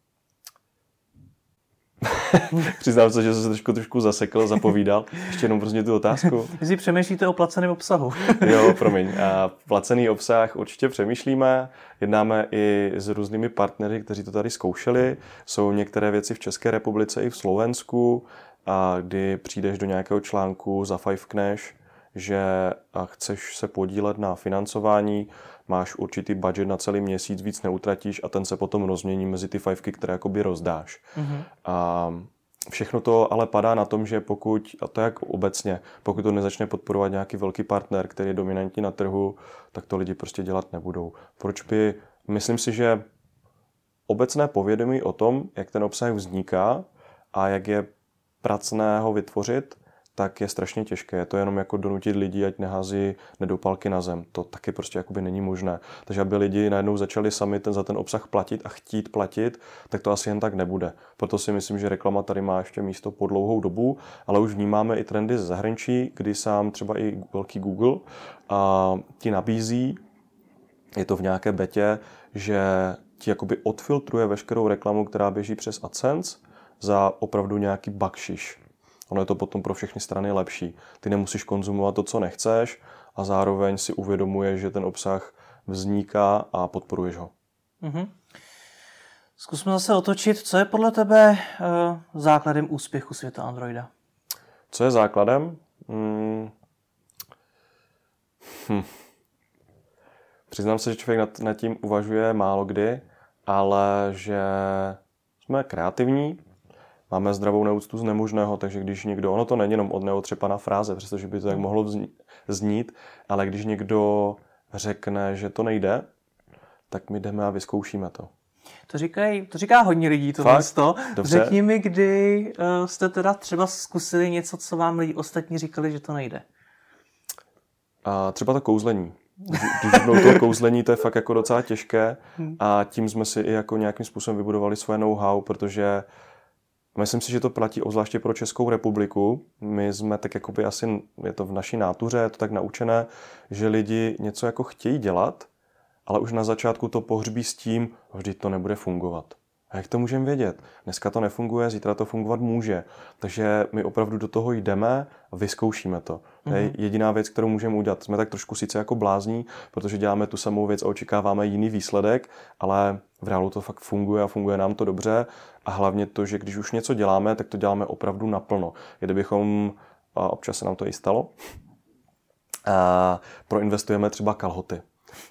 Přiznám se, že jsem se trošku, trošku zasekl, zapovídal. Ještě jenom prostě tu otázku. Jestli přemýšlíte o placeném obsahu. jo, promiň. A placený obsah určitě přemýšlíme. Jednáme i s různými partnery, kteří to tady zkoušeli. Jsou některé věci v České republice i v Slovensku, a kdy přijdeš do nějakého článku, za Cash, že chceš se podílet na financování, máš určitý budget na celý měsíc, víc neutratíš a ten se potom rozmění mezi ty fajfky, které jakoby rozdáš. Mm-hmm. A všechno to ale padá na tom, že pokud, a to jak obecně, pokud to nezačne podporovat nějaký velký partner, který je dominantní na trhu, tak to lidi prostě dělat nebudou. Proč by, myslím si, že obecné povědomí o tom, jak ten obsah vzniká a jak je pracné ho vytvořit, tak je strašně těžké. Je to jenom jako donutit lidi, ať nehází nedopalky na zem. To taky prostě jakoby není možné. Takže aby lidi najednou začali sami ten, za ten obsah platit a chtít platit, tak to asi jen tak nebude. Proto si myslím, že reklama tady má ještě místo po dlouhou dobu, ale už vnímáme i trendy z zahraničí, kdy sám třeba i velký Google a ti nabízí, je to v nějaké betě, že ti jakoby odfiltruje veškerou reklamu, která běží přes AdSense za opravdu nějaký bakšiš ono je to potom pro všechny strany lepší. Ty nemusíš konzumovat to, co nechceš a zároveň si uvědomuješ, že ten obsah vzniká a podporuješ ho. Mm-hmm. Zkusme zase otočit, co je podle tebe uh, základem úspěchu světa Androida? Co je základem? Hmm. Hm. Přiznám se, že člověk nad, nad tím uvažuje málo kdy, ale že jsme kreativní, máme zdravou neúctu z nemožného, takže když někdo, ono to není jenom od neotřepaná fráze, přestože by to tak mohlo znít, ale když někdo řekne, že to nejde, tak my jdeme a vyzkoušíme to. To, říkají, to říká hodně lidí to místo. Řekni mi, kdy uh, jste teda třeba zkusili něco, co vám lidi ostatní říkali, že to nejde. A třeba to kouzlení. Když to kouzlení, to je fakt jako docela těžké hmm. a tím jsme si i jako nějakým způsobem vybudovali svoje know-how, protože uh, Myslím si, že to platí obzvláště pro Českou republiku. My jsme tak jakoby asi, je to v naší nátuře, je to tak naučené, že lidi něco jako chtějí dělat, ale už na začátku to pohřbí s tím, vždyť to nebude fungovat. A jak to můžeme vědět? Dneska to nefunguje, zítra to fungovat může. Takže my opravdu do toho jdeme a vyzkoušíme to. Mm-hmm. je jediná věc, kterou můžeme udělat. Jsme tak trošku sice jako blázní, protože děláme tu samou věc a očekáváme jiný výsledek, ale v reálu to fakt funguje a funguje nám to dobře. A hlavně to, že když už něco děláme, tak to děláme opravdu naplno. Kdybychom, a občas se nám to i stalo, a proinvestujeme třeba kalhoty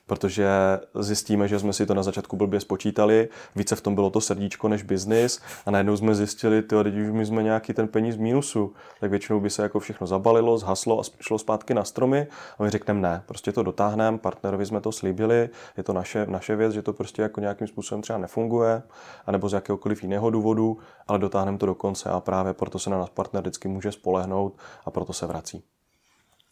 protože zjistíme, že jsme si to na začátku blbě spočítali, více v tom bylo to srdíčko než biznis a najednou jsme zjistili, ty teď už my jsme nějaký ten peníz v mínusu, tak většinou by se jako všechno zabalilo, zhaslo a šlo zpátky na stromy a my řekneme ne, prostě to dotáhneme, partnerovi jsme to slíbili, je to naše, naše věc, že to prostě jako nějakým způsobem třeba nefunguje, anebo z jakéhokoliv jiného důvodu, ale dotáhneme to do konce a právě proto se na nás partner vždycky může spolehnout a proto se vrací.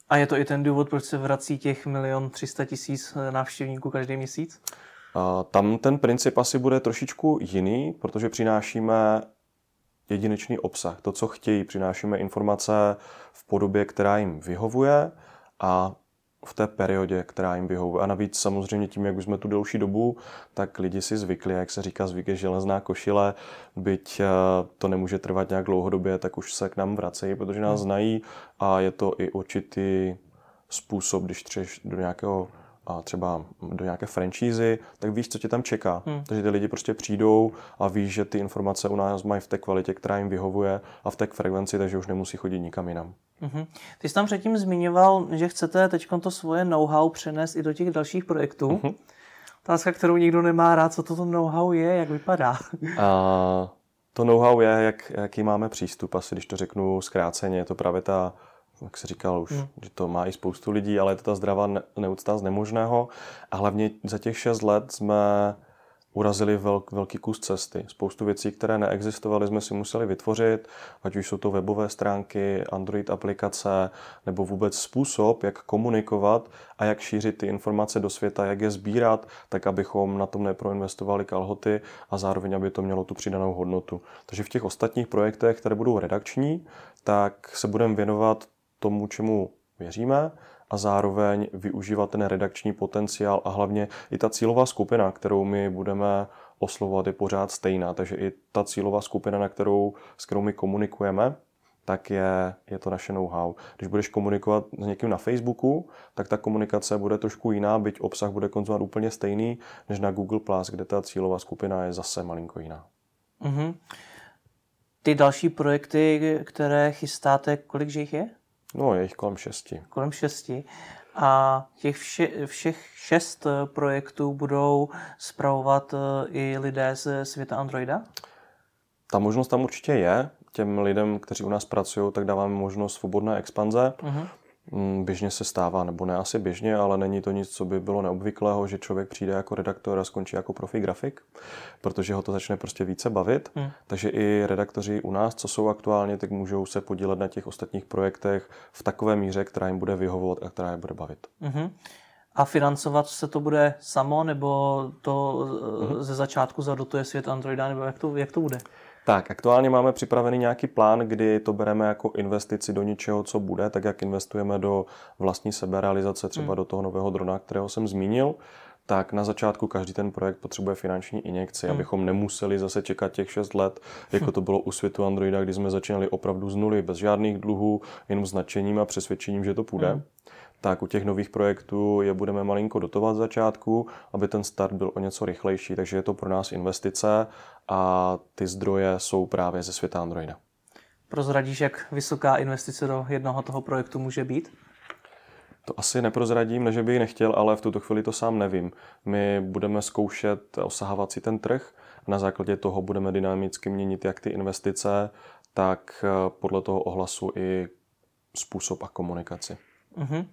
A je to i ten důvod, proč se vrací těch milion 300 tisíc návštěvníků každý měsíc? Tam ten princip asi bude trošičku jiný, protože přinášíme jedinečný obsah. To, co chtějí, přinášíme informace v podobě, která jim vyhovuje a v té periodě, která jim vyhovuje. A navíc samozřejmě tím, jak už jsme tu delší dobu, tak lidi si zvykli, jak se říká, zvyk je železná košile, byť eh, to nemůže trvat nějak dlouhodobě, tak už se k nám vracejí, protože nás hmm. znají a je to i určitý způsob, když třeš do nějakého a třeba do nějaké franšízy, tak víš, co tě tam čeká. Hmm. Takže ty lidi prostě přijdou a víš, že ty informace u nás mají v té kvalitě, která jim vyhovuje a v té frekvenci, takže už nemusí chodit nikam jinam. Mm-hmm. Ty jsi tam předtím zmiňoval, že chcete teď to svoje know-how přenést i do těch dalších projektů. Mm-hmm. Otázka, kterou nikdo nemá rád, co to know-how je, jak vypadá? A To know-how je, jak, jaký máme přístup. Asi když to řeknu zkráceně, je to právě ta, jak se říkal už, hmm. že to má i spoustu lidí, ale je to ta zdravá neúcta z nemožného. A hlavně za těch šest let jsme urazili velk, velký kus cesty. Spoustu věcí, které neexistovaly, jsme si museli vytvořit, ať už jsou to webové stránky, Android aplikace, nebo vůbec způsob, jak komunikovat a jak šířit ty informace do světa, jak je sbírat, tak abychom na tom neproinvestovali kalhoty a zároveň, aby to mělo tu přidanou hodnotu. Takže v těch ostatních projektech, které budou redakční, tak se budeme věnovat tomu, čemu věříme, a zároveň využívat ten redakční potenciál a hlavně i ta cílová skupina, kterou my budeme oslovovat, je pořád stejná. Takže i ta cílová skupina, na kterou, s kterou my komunikujeme, tak je, je to naše know-how. Když budeš komunikovat s někým na Facebooku, tak ta komunikace bude trošku jiná, byť obsah bude konzumovat úplně stejný, než na Google+, kde ta cílová skupina je zase malinko jiná. Mm-hmm. Ty další projekty, které chystáte, kolik jich je? No, je jich kolem šesti. Kolem šesti. A těch vše, všech šest eh, projektů budou zpravovat eh, i lidé ze světa Androida? Ta možnost tam určitě je. Těm lidem, kteří u nás pracují, tak dáváme možnost svobodné expanze. Uh-huh. Mm, běžně se stává, nebo ne asi běžně, ale není to nic, co by bylo neobvyklého, že člověk přijde jako redaktor a skončí jako profi grafik, protože ho to začne prostě více bavit. Hmm. Takže i redaktoři u nás, co jsou aktuálně, tak můžou se podílet na těch ostatních projektech v takové míře, která jim bude vyhovovat a která je bude bavit. Hmm. A financovat se to bude samo, nebo to hmm. ze začátku zadotuje svět Androida, nebo jak to, jak to bude? Tak, aktuálně máme připravený nějaký plán, kdy to bereme jako investici do něčeho, co bude, tak jak investujeme do vlastní seberealizace, třeba hmm. do toho nového drona, kterého jsem zmínil, tak na začátku každý ten projekt potřebuje finanční injekci, hmm. abychom nemuseli zase čekat těch 6 let, jako to bylo u světu Androida, kdy jsme začínali opravdu z nuly, bez žádných dluhů, jenom značením a přesvědčením, že to půjde. Hmm tak u těch nových projektů je budeme malinko dotovat z začátku, aby ten start byl o něco rychlejší, takže je to pro nás investice a ty zdroje jsou právě ze světa Androida. Prozradíš, jak vysoká investice do jednoho toho projektu může být? To asi neprozradím, ne že bych nechtěl, ale v tuto chvíli to sám nevím. My budeme zkoušet osahávat si ten trh, na základě toho budeme dynamicky měnit jak ty investice, tak eh, podle toho ohlasu i způsob a komunikaci. Uh-huh.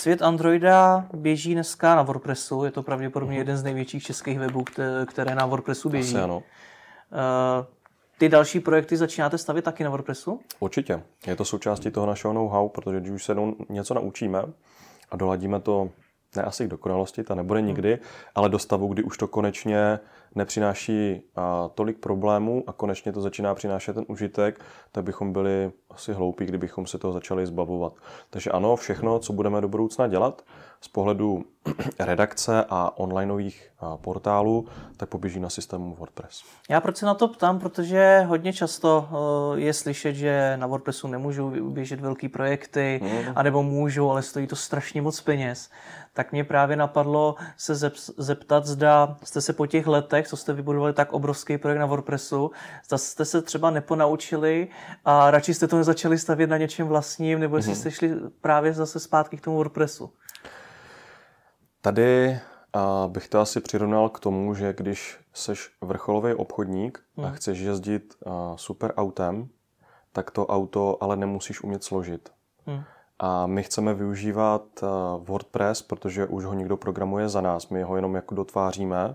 Svět Androida běží dneska na WordPressu, je to pravděpodobně uh-huh. jeden z největších českých webů, které na WordPressu běží. Asi ano. Uh, ty další projekty začínáte stavět taky na WordPressu? Určitě. Je to součástí toho našeho know-how, protože když už se něco naučíme a doladíme to ne asi k dokonalosti, ta nebude nikdy, ale do stavu, kdy už to konečně nepřináší tolik problémů a konečně to začíná přinášet ten užitek, tak bychom byli asi hloupí, kdybychom se toho začali zbavovat. Takže ano, všechno, co budeme do budoucna dělat z pohledu redakce a onlineových portálů, tak poběží na systému WordPress. Já proč se na to ptám, protože hodně často je slyšet, že na WordPressu nemůžou běžet velký projekty, mm. anebo můžou, ale stojí to strašně moc peněz. Tak mě právě napadlo se zeptat, zda jste se po těch letech, co jste vybudovali tak obrovský projekt na WordPressu, zda jste se třeba neponaučili a radši jste to nezačali stavět na něčem vlastním, nebo jestli mm-hmm. jste šli právě zase zpátky k tomu WordPressu. Tady a bych to asi přirovnal k tomu, že když seš vrcholový obchodník a hmm. chceš jezdit super autem, tak to auto ale nemusíš umět složit. Hmm. A my chceme využívat WordPress, protože už ho někdo programuje za nás. My ho jenom jako dotváříme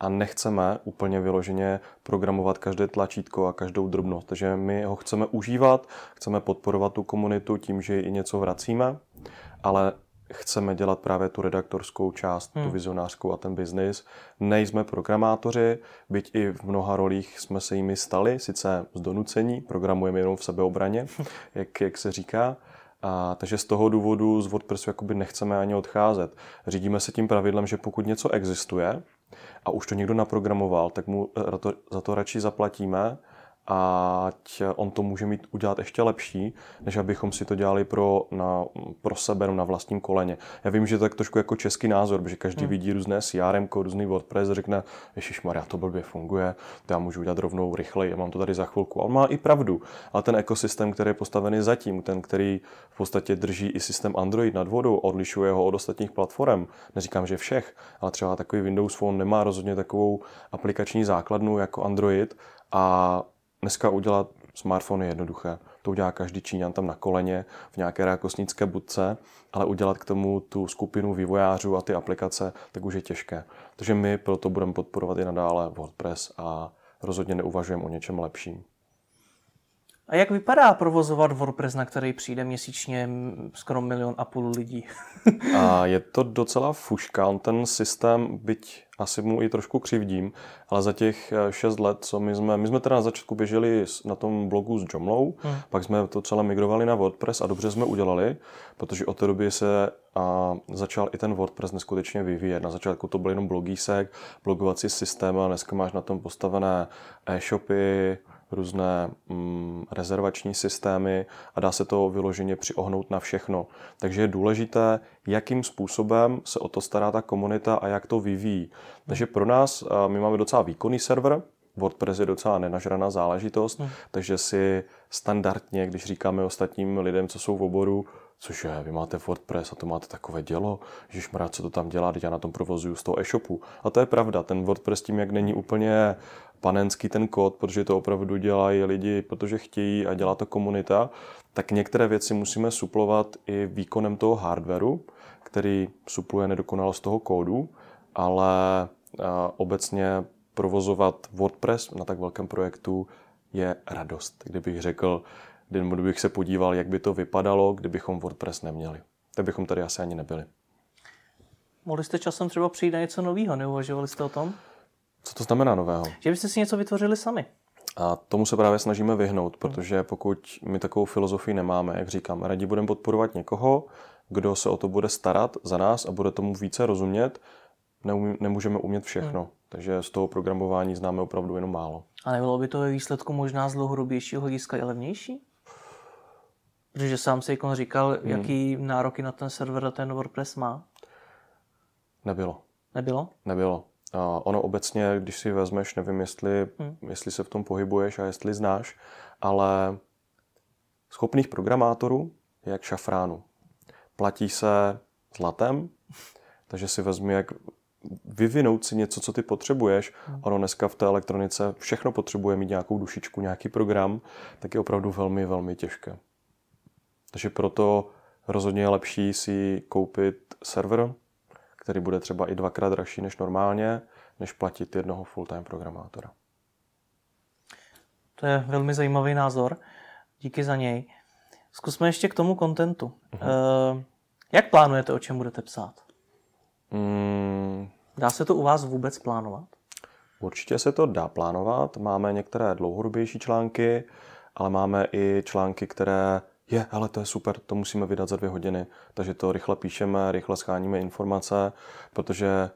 a nechceme úplně vyloženě programovat každé tlačítko a každou drobnost. Takže my ho chceme užívat, chceme podporovat tu komunitu tím, že i něco vracíme, ale chceme dělat právě tu redaktorskou část, hmm. tu vizionářskou a ten biznis. Nejsme programátoři, byť i v mnoha rolích jsme se jimi stali, sice z donucení, programujeme jenom v sebeobraně, jak, jak se říká. A, takže z toho důvodu z WordPressu jakoby nechceme ani odcházet. Řídíme se tím pravidlem, že pokud něco existuje a už to někdo naprogramoval, tak mu za to, za to radši zaplatíme ať on to může mít udělat ještě lepší, než abychom si to dělali pro, na, pro sebe, na vlastním koleně. Já vím, že to je tak trošku jako český názor, protože každý hmm. vidí různé CRM, různý WordPress a řekne, Maria, to blbě funguje, to já můžu udělat rovnou rychleji, já mám to tady za chvilku. Ale má i pravdu. Ale ten ekosystém, který je postavený zatím, ten, který v podstatě drží i systém Android nad vodou, odlišuje ho od ostatních platform, neříkám, že všech, ale třeba takový Windows Phone nemá rozhodně takovou aplikační základnu jako Android a dneska udělat smartphone je jednoduché. To udělá každý Číňan tam na koleně v nějaké rákosnické budce, ale udělat k tomu tu skupinu vývojářů a ty aplikace, tak už je těžké. Takže my proto budeme podporovat i nadále WordPress a rozhodně neuvažujeme o něčem lepším. A jak vypadá provozovat WordPress, na který přijde měsíčně skoro milion a půl lidí? a je to docela fuška, on ten systém, byť asi mu i trošku křivdím, ale za těch eh, šest let, co my jsme, my jsme teda na začátku běželi na tom blogu s Jomlou, hmm. pak jsme to celé migrovali na WordPress a dobře jsme udělali, protože od té doby se a začal i ten WordPress neskutečně vyvíjet. Na začátku to byl jenom blogísek, blogovací systém a dneska máš na tom postavené e-shopy, různé mm, rezervační systémy a dá se to vyloženě přiohnout na všechno. Takže je důležité, jakým způsobem se o to stará ta komunita a jak to vyvíjí. Takže pro nás, my máme docela výkonný server, WordPress je docela nenažraná záležitost, hmm. takže si standardně, když říkáme ostatním lidem, co jsou v oboru, cože, vy máte WordPress a to máte takové dělo, že co to tam dělá, teď já na tom provozuju z toho e-shopu. A to je pravda, ten WordPress tím, jak není úplně panenský ten kód, protože to opravdu dělají lidi, protože chtějí a dělá to komunita, tak některé věci musíme suplovat i výkonem toho hardwareu, který supluje nedokonalost toho kódu, ale obecně provozovat WordPress na tak velkém projektu je radost. Kdybych řekl, kdybych se podíval, jak by to vypadalo, kdybychom WordPress neměli. Tak bychom tady asi ani nebyli. Mohli jste časem třeba přijít na něco nového, neuvažovali jste o tom? Co to znamená nového? Že byste si něco vytvořili sami. A tomu se právě snažíme vyhnout, protože pokud my takovou filozofii nemáme, jak říkám, rádi budeme podporovat někoho, kdo se o to bude starat za nás a bude tomu více rozumět, neumí, nemůžeme umět všechno. Hmm. Takže z toho programování známe opravdu jenom málo. A nebylo by to ve výsledku možná z dlouhodobějšího hlediska i levnější? Protože sám si jako říkal, hmm. jaký nároky na ten server ten WordPress má. Nebylo. Nebylo? Nebylo. A ono obecně, když si vezmeš, nevím, jestli, hmm. jestli se v tom pohybuješ a jestli znáš, ale schopných programátorů je jak šafránu. Platí se zlatem, takže si vezmi, jak vyvinout si něco, co ty potřebuješ. Hmm. Ono dneska v té elektronice všechno potřebuje mít nějakou dušičku, nějaký program, tak je opravdu velmi, velmi těžké. Takže proto rozhodně je lepší si koupit server, který bude třeba i dvakrát dražší než normálně, než platit jednoho full-time programátora. To je velmi zajímavý názor. Díky za něj. Zkusme ještě k tomu kontentu. Uh-huh. Jak plánujete, o čem budete psát? Mm. Dá se to u vás vůbec plánovat? Určitě se to dá plánovat. Máme některé dlouhodobější články, ale máme i články, které je, ale to je super, to musíme vydat za dvě hodiny. Takže to rychle píšeme, rychle scháníme informace, protože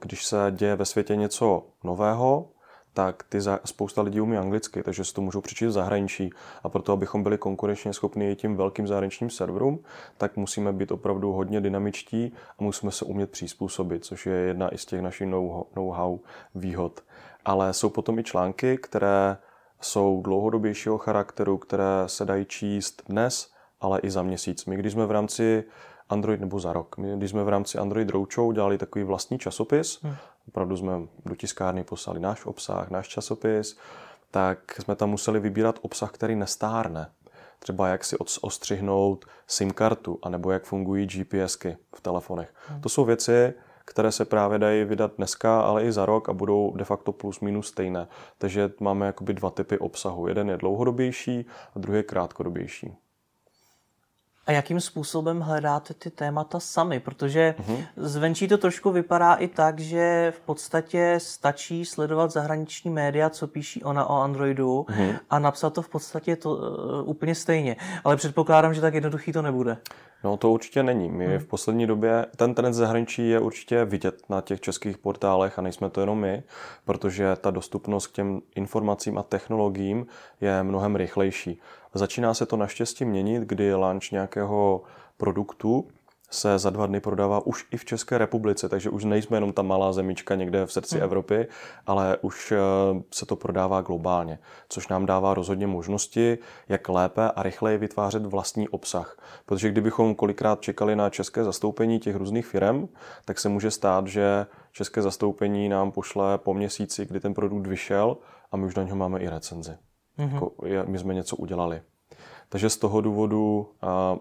když se děje ve světě něco nového, tak ty za, spousta lidí umí anglicky, takže si to můžou přečíst v zahraničí. A proto, abychom byli konkurenčně schopni tím velkým zahraničním serverům, tak musíme být opravdu hodně dynamičtí a musíme se umět přizpůsobit, což je jedna i z těch našich know-how výhod. Ale jsou potom i články, které jsou dlouhodobějšího charakteru, které se dají číst dnes, ale i za měsíc. My, když jsme v rámci Android nebo za rok. My, když jsme v rámci Android Roadshow dělali takový vlastní časopis, hmm. opravdu jsme do tiskárny poslali náš obsah, náš časopis, tak jsme tam museli vybírat obsah, který nestárne. Třeba jak si ostřihnout SIM kartu, anebo jak fungují GPSky v telefonech. Hmm. To jsou věci, které se právě dají vydat dneska, ale i za rok a budou de facto plus minus stejné. Takže máme jakoby dva typy obsahu. Jeden je dlouhodobější a druhý je krátkodobější. A jakým způsobem hledáte ty témata sami? Protože mm-hmm. zvenčí to trošku vypadá i tak, že v podstatě stačí sledovat zahraniční média, co píší ona o Androidu mm-hmm. a napsat to v podstatě to, uh, úplně stejně. Ale předpokládám, že tak jednoduchý to nebude. No to určitě není. My hmm. v poslední době, ten trend zahraničí je určitě vidět na těch českých portálech a nejsme to jenom my, protože ta dostupnost k těm informacím a technologiím je mnohem rychlejší. Začíná se to naštěstí měnit, kdy launch nějakého produktu se za dva dny prodává už i v České republice, takže už nejsme jenom ta malá zemička někde v srdci hmm. Evropy, ale už eh, se to prodává globálně, což nám dává rozhodně možnosti, jak lépe a rychleji vytvářet vlastní obsah. Protože kdybychom kolikrát čekali na české zastoupení těch různých firm, tak se může stát, že české zastoupení nám pošle po měsíci, kdy ten produkt vyšel a my už na něho máme i recenzi. Mm-hmm. Jako, my jsme něco udělali. Takže z toho důvodu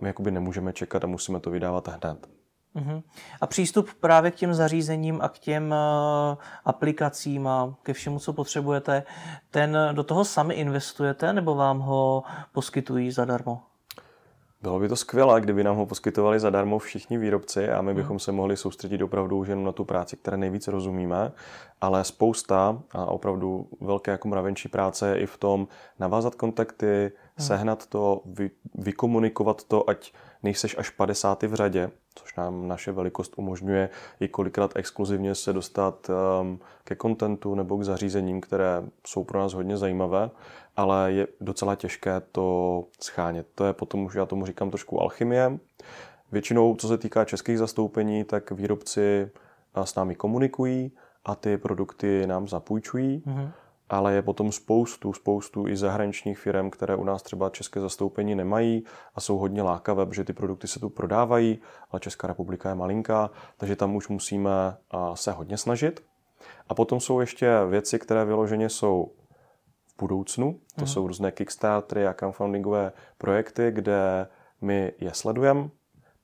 my jakoby nemůžeme čekat a musíme to vydávat hned. Uh-huh. A přístup právě k těm zařízením a k těm uh, aplikacím a ke všemu, co potřebujete, ten do toho sami investujete nebo vám ho poskytují zadarmo? Bylo by to skvělé, kdyby nám ho poskytovali zadarmo všichni výrobci a my bychom hmm. se mohli soustředit opravdu už jenom na tu práci, které nejvíc rozumíme, ale spousta a opravdu velké jako mravenčí práce je i v tom navázat kontakty, hmm. sehnat to, vy, vykomunikovat to, ať nejseš až 50. v řadě, což nám naše velikost umožňuje i kolikrát exkluzivně se dostat um, ke kontentu nebo k zařízením, které jsou pro nás hodně zajímavé, ale je docela těžké to schánět. To je potom už, já tomu říkám trošku alchymie. Většinou, co se týká českých zastoupení, tak výrobci s námi komunikují a ty produkty nám zapůjčují. Mm-hmm ale je potom spoustu, spoustu i zahraničních firm, které u nás třeba české zastoupení nemají a jsou hodně lákavé, protože ty produkty se tu prodávají, ale Česká republika je malinká, takže tam už musíme se hodně snažit. A potom jsou ještě věci, které vyloženě jsou v budoucnu. To mm. jsou různé Kickstartery a crowdfundingové projekty, kde my je sledujeme,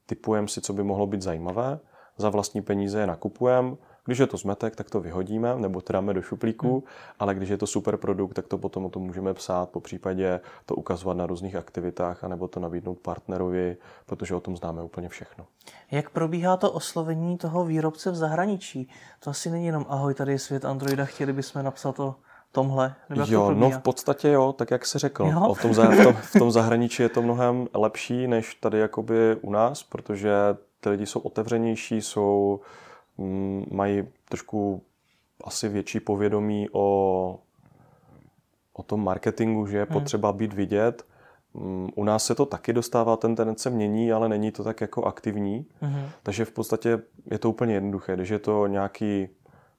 typujeme si, co by mohlo být zajímavé, za vlastní peníze je nakupujeme, když je to zmetek, tak to vyhodíme nebo to dáme do šuplíku, hmm. ale když je to super produkt, tak to potom o tom můžeme psát, po případě to ukazovat na různých aktivitách, anebo to nabídnout partnerovi, protože o tom známe úplně všechno. Jak probíhá to oslovení toho výrobce v zahraničí? To asi není jenom ahoj, tady je svět Androida, chtěli bychom napsat to tomhle? Nebo jo, no v podstatě jo, tak jak jsi řekl. Jo? O tom, v, tom, v tom zahraničí je to mnohem lepší než tady jakoby u nás, protože ty lidi jsou otevřenější, jsou Mm, mají trošku asi větší povědomí o, o tom marketingu, že je hmm. potřeba být vidět. Mm, u nás se to taky dostává, ten trend se mění, ale není to tak jako aktivní. Mm-hmm. Takže v podstatě je to úplně jednoduché. Když je to nějaký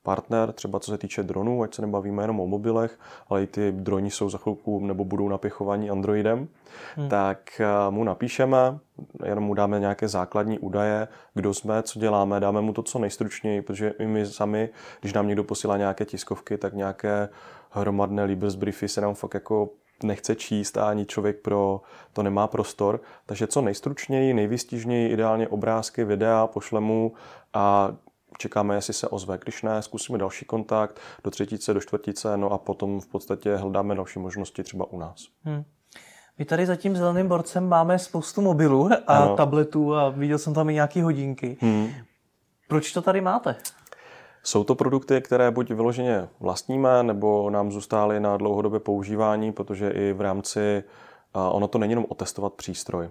partner, třeba co se týče dronů, ať se nebavíme jenom o mobilech, ale i ty droni jsou za chvilku nebo budou napěchovaní Androidem, hmm. tak eh, mu napíšeme, jenom mu dáme nějaké základní údaje, kdo jsme, co děláme, dáme mu to co nejstručněji, protože i my sami, když nám někdo posílá nějaké tiskovky, tak nějaké hromadné Libresbriefy se nám fakt jako nechce číst a ani člověk pro to nemá prostor. Takže co nejstručněji, nejvystižněji, ideálně obrázky, videa, pošle mu a čekáme, jestli se ozve. Když ne, zkusíme další kontakt do třetice, do čtvrtice, no a potom v podstatě hledáme další možnosti třeba u nás. Hmm. My tady za tím zeleným borcem máme spoustu mobilů a ano. tabletů a viděl jsem tam i nějaké hodinky. Hmm. Proč to tady máte? Jsou to produkty, které buď vyloženě vlastníme, nebo nám zůstály na dlouhodobé používání, protože i v rámci, ono to není jenom otestovat přístroj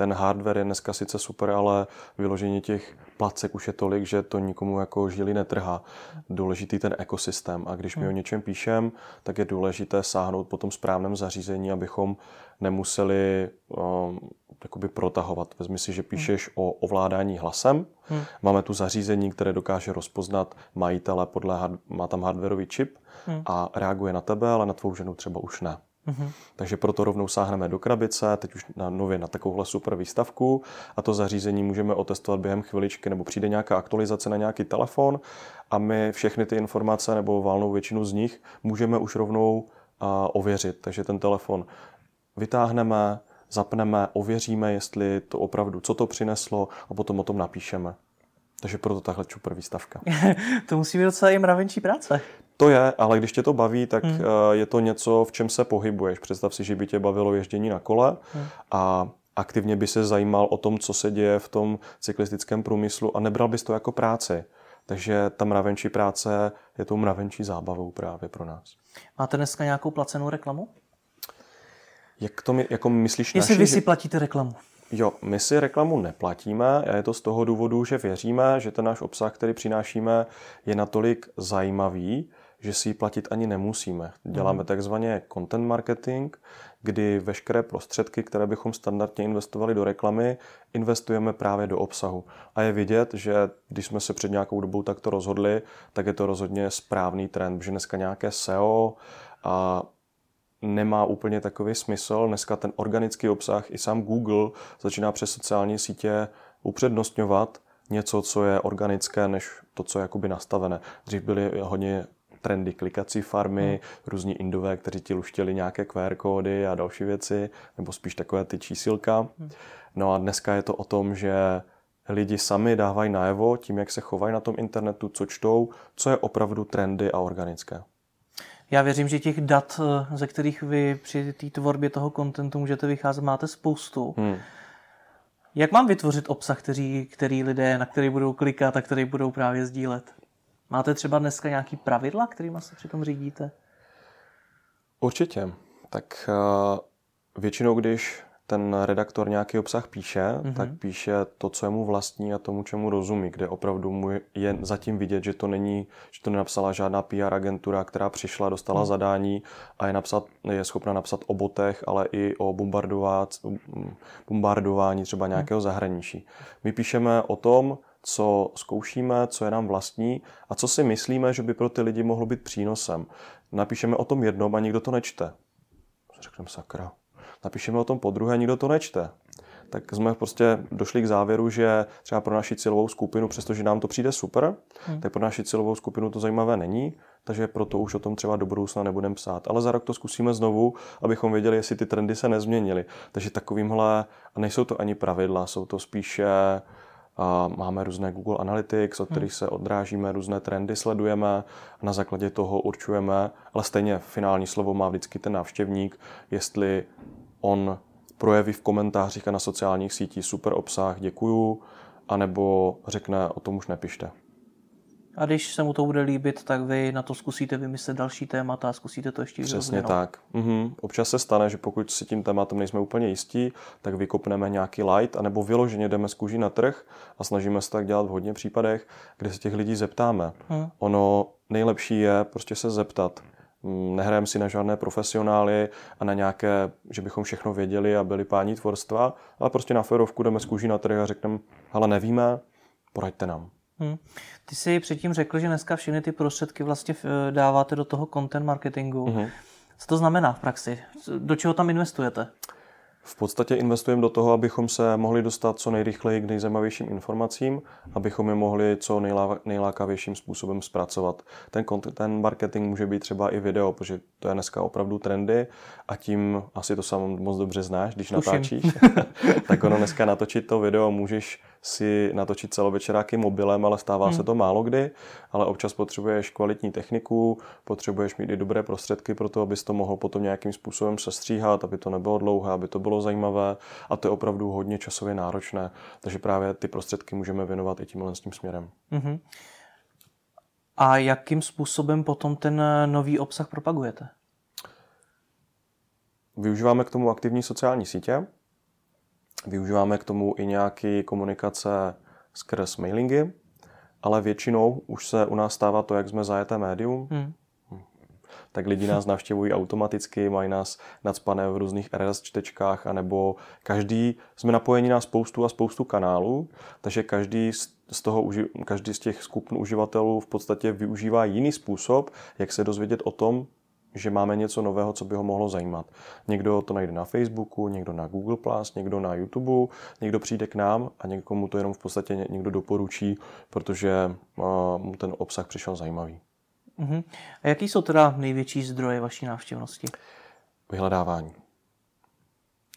ten hardware je dneska sice super, ale vyložení těch placek už je tolik, že to nikomu jako žili netrhá. Důležitý ten ekosystém a když my o hmm. něčem píšem, tak je důležité sáhnout po tom správném zařízení, abychom nemuseli um, jakoby protahovat. Vezmi si, že píšeš hmm. o ovládání hlasem. Hmm. Máme tu zařízení, které dokáže rozpoznat majitele, podle, má tam hardwareový čip hmm. a reaguje na tebe, ale na tvou ženu třeba už ne. Mm-hmm. Takže proto rovnou sáhneme do krabice, teď už na nově na takovouhle super výstavku a to zařízení můžeme otestovat během chviličky, nebo přijde nějaká aktualizace na nějaký telefon a my všechny ty informace nebo válnou většinu z nich můžeme už rovnou a, ověřit. Takže ten telefon vytáhneme, zapneme, ověříme, jestli to opravdu, co to přineslo a potom o tom napíšeme. Takže proto tahle super výstavka. to musí být docela i mravenčí práce. To je, ale když tě to baví, tak hmm. je to něco, v čem se pohybuješ. Představ si, že by tě bavilo ježdění na kole hmm. a aktivně by se zajímal o tom, co se děje v tom cyklistickém průmyslu a nebral bys to jako práci. Takže ta mravenčí práce je tou mravenčí zábavou právě pro nás. Máte dneska nějakou placenou reklamu? Jak to my, jako myslíš Jestli naši, vy si platíte reklamu. Jo, my si reklamu neplatíme a je to z toho důvodu, že věříme, že ten náš obsah, který přinášíme, je natolik zajímavý, že si ji platit ani nemusíme. Děláme takzvaně content marketing, kdy veškeré prostředky, které bychom standardně investovali do reklamy, investujeme právě do obsahu. A je vidět, že když jsme se před nějakou dobou takto rozhodli, tak je to rozhodně správný trend, že dneska nějaké SEO a nemá úplně takový smysl. Dneska ten organický obsah, i sám Google začíná přes sociální sítě upřednostňovat něco, co je organické, než to, co je jakoby nastavené. Dřív byly hodně trendy klikací farmy, hmm. různí indové, kteří ti luštěli nějaké QR kódy a další věci, nebo spíš takové ty čísilka. Hmm. No a dneska je to o tom, že lidi sami dávají najevo tím, jak se chovají na tom internetu, co čtou, co je opravdu trendy a organické. Já věřím, že těch dat, eh, ze kterých vy při té tvorbě toho kontentu můžete vycházet, máte spoustu. Hmm. Jak mám vytvořit obsah, který, který lidé, na který budou klikat a který budou právě sdílet? Máte třeba dneska nějaký pravidla, kterými se přitom řídíte? Určitě. Tak uh, většinou, když ten redaktor nějaký obsah píše, mm-hmm. tak píše to, co je mu vlastní a tomu, čemu rozumí, kde opravdu mu je zatím vidět, že to není, že to nenapsala žádná PR agentura, která přišla, dostala mm. zadání a je, napsat, je schopna napsat o botech, ale i o bombardování třeba nějakého mm. zahraničí. My píšeme o tom, co zkoušíme, co je nám vlastní a co si myslíme, že by pro ty lidi mohlo být přínosem. Napíšeme o tom jednom a nikdo to nečte. Řekneme sakra. Napíšeme o tom po druhé, nikdo to nečte. Tak jsme prostě došli k závěru, že třeba pro naši cílovou skupinu, přestože nám to přijde super, hmm. tak pro naši cílovou skupinu to zajímavé není, takže proto už o tom třeba do budoucna nebudeme psát. Ale za rok to zkusíme znovu, abychom věděli, jestli ty trendy se nezměnily. Takže takovýmhle, a nejsou to ani pravidla, jsou to spíše máme různé Google Analytics, od hmm. kterých se odrážíme, různé trendy sledujeme na základě toho určujeme, ale stejně finální slovo má vždycky ten návštěvník, jestli on projeví v komentářích a na sociálních sítích super obsah, děkuju, anebo řekne, o tom už nepište. A když se mu to bude líbit, tak vy na to zkusíte vymyslet další témata a zkusíte to ještě Přesně tak. Mhm. Občas se stane, že pokud si tím tématem nejsme úplně jistí, tak vykopneme nějaký light, anebo vyloženě jdeme z kůží na trh a snažíme se tak dělat v hodně případech, kde se těch lidí zeptáme. Hmm. Ono nejlepší je prostě se zeptat. Nehrajeme si na žádné profesionály a na nějaké, že bychom všechno věděli a byli páni tvorstva, ale prostě na ferovku jdeme z kůží na trh a řekneme, ale nevíme, poraďte nám. Hmm. Ty jsi předtím řekl, že dneska všechny ty prostředky vlastně eh, dáváte do toho content marketingu. Hmm. Co to znamená v praxi? Do čeho tam investujete? V podstatě investujeme do toho, abychom se mohli dostat co nejrychleji k nejzajímavějším informacím, abychom je mohli co nejlá, nejlákavějším způsobem zpracovat. Ten, ten marketing může být třeba i video, protože to je dneska opravdu trendy a tím asi to sám moc dobře znáš, když Tuším. natáčíš, tak ono dneska natočit to video můžeš si natočit celovečeráky mobilem, ale stává hmm. se to málo kdy, ale občas potřebuješ kvalitní techniku, potřebuješ mít i dobré prostředky pro to, abys to mohl potom nějakým způsobem sestříhat, aby to nebylo dlouhé, aby to bylo zajímavé a to je opravdu hodně časově náročné, takže právě ty prostředky můžeme věnovat i tímhle tím směrem. Hmm. A jakým způsobem potom ten nový obsah propagujete? Využíváme k tomu aktivní sociální sítě, Využíváme k tomu i nějaké komunikace skrz mailingy, ale většinou už se u nás stává to, jak jsme zajeté médium, hmm. tak lidi nás navštěvují automaticky, mají nás nadspané v různých RS čtečkách, anebo každý, jsme napojeni na spoustu a spoustu kanálů, takže každý z toho, každý z těch skupin uživatelů v podstatě využívá jiný způsob, jak se dozvědět o tom, že máme něco nového, co by ho mohlo zajímat. Někdo to najde na Facebooku, někdo na Google+, někdo na YouTube, někdo přijde k nám a někomu to jenom v podstatě někdo doporučí, protože mu ten obsah přišel zajímavý. Uh-huh. A jaký jsou teda největší zdroje vaší návštěvnosti? Vyhledávání.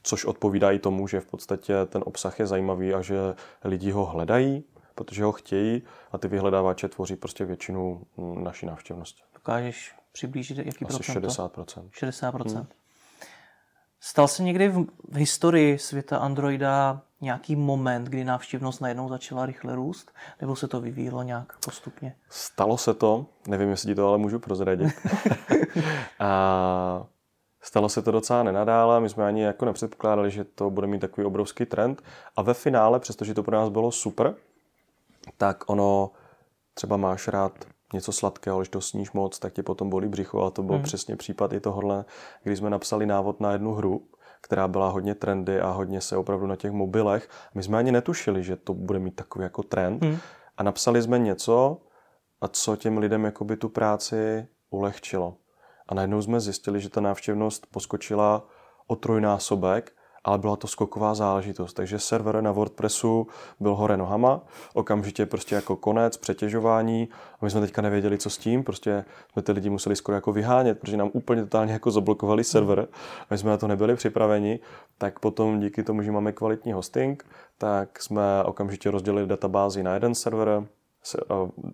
Což odpovídá i tomu, že v podstatě ten obsah je zajímavý a že lidi ho hledají, protože ho chtějí a ty vyhledávače tvoří prostě většinu naší návštěvnosti. Dokážeš přiblížit jaký Asi procent? 60%. 60%. Hmm. Stal se někdy v, v historii světa Androida nějaký moment, kdy návštěvnost najednou začala rychle růst? Nebo se to vyvíjelo nějak postupně? Stalo se to, nevím, jestli ti to ale můžu prozradit. a stalo se to docela nenadále, my jsme ani jako nepředpokládali, že to bude mít takový obrovský trend. A ve finále, přestože to pro nás bylo super, tak ono, třeba máš rád něco sladkého, když to sníš moc, tak tě potom bolí břicho, a to byl hmm. přesně případ i tohohle, když jsme napsali návod na jednu hru, která byla hodně trendy a hodně se opravdu na těch mobilech. My jsme ani netušili, že to bude mít takový jako trend. Hmm. A napsali jsme něco, a co těm lidem jakoby tu práci ulehčilo. A najednou jsme zjistili, že ta návštěvnost poskočila o trojnásobek ale byla to skoková záležitost. Takže server na WordPressu byl hore nohama, okamžitě prostě jako konec, přetěžování. A my jsme teďka nevěděli, co s tím, prostě jsme ty lidi museli skoro jako vyhánět, protože nám úplně totálně jako zablokovali server. A my jsme na to nebyli připraveni, tak potom díky tomu, že máme kvalitní hosting, tak jsme okamžitě rozdělili databázi na jeden server,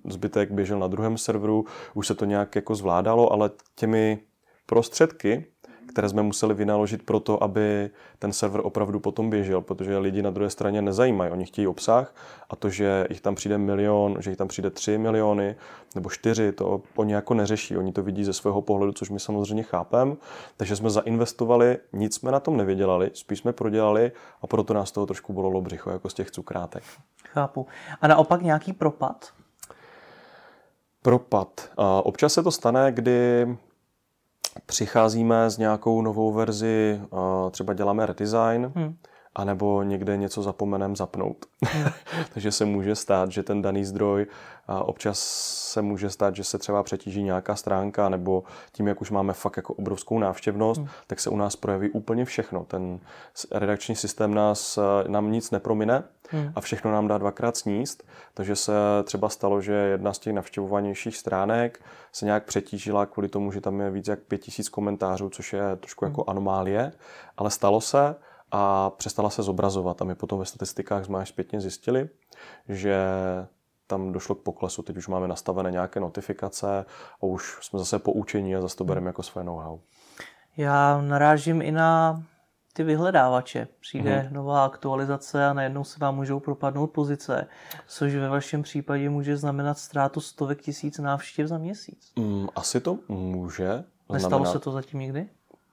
zbytek běžel na druhém serveru, už se to nějak jako zvládalo, ale těmi prostředky, které jsme museli vynaložit pro to, aby ten server opravdu potom běžel, protože lidi na druhé straně nezajímají. Oni chtějí obsah a to, že jich tam přijde milion, že jich tam přijde tři miliony nebo čtyři, to oni jako neřeší. Oni to vidí ze svého pohledu, což my samozřejmě chápeme. Takže jsme zainvestovali, nic jsme na tom nevydělali, spíš jsme prodělali a proto nás toho trošku bolelo břicho, jako z těch cukrátek. Chápu. A naopak nějaký propad? Propad. Občas se to stane, kdy přicházíme s nějakou novou verzi, třeba děláme redesign, hmm. Anebo někde něco zapomenem zapnout. Hmm. Takže se může stát, že ten daný zdroj, občas se může stát, že se třeba přetíží nějaká stránka, nebo tím, jak už máme fakt jako obrovskou návštěvnost, hmm. tak se u nás projeví úplně všechno. Ten redakční systém nás, nám nic nepromine, hmm. a všechno nám dá dvakrát sníst. Takže se třeba stalo, že jedna z těch navštěvovanějších stránek se nějak přetížila kvůli tomu, že tam je víc jak 5000 komentářů, což je trošku hmm. jako anomálie, ale stalo se a přestala se zobrazovat. A my potom ve statistikách jsme až zpětně zjistili, že tam došlo k poklesu, teď už máme nastavené nějaké notifikace a už jsme zase poučení a zase to bereme jako své know-how. Já narážím i na ty vyhledávače. Přijde mm. nová aktualizace a najednou se vám můžou propadnout pozice, což ve vašem případě může znamenat ztrátu stovek tisíc návštěv za měsíc. Mm, asi to může. Nestalo znamenat... se to zatím nikdy?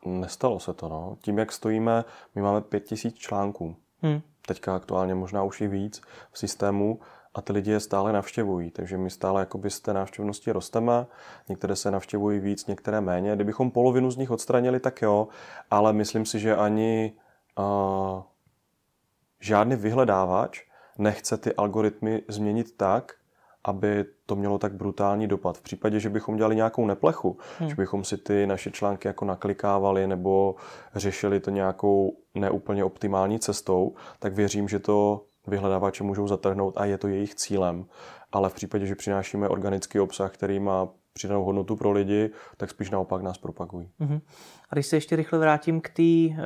Nestalo se to, no. Tím, jak stojíme, my máme pět tisíc článků. Hmm. Teďka aktuálně možná už i víc v systému a ty lidi je stále navštěvují, takže my stále jakoby z té návštěvnosti rosteme, některé se navštěvují víc, některé méně. Kdybychom polovinu z nich odstranili, tak jo, ale myslím si, že ani uh, žádný vyhledávač nechce ty algoritmy změnit tak, aby to mělo tak brutální dopad. V případě, že bychom dělali nějakou neplechu, hmm. že bychom si ty naše články jako naklikávali nebo řešili to nějakou neúplně optimální cestou, tak věřím, že to vyhledávače můžou zatrhnout a je to jejich cílem. Ale v případě, že přinášíme organický obsah, který má přidanou hodnotu pro lidi, tak spíš naopak nás propagují. Uh-huh. A když se ještě rychle vrátím k té uh,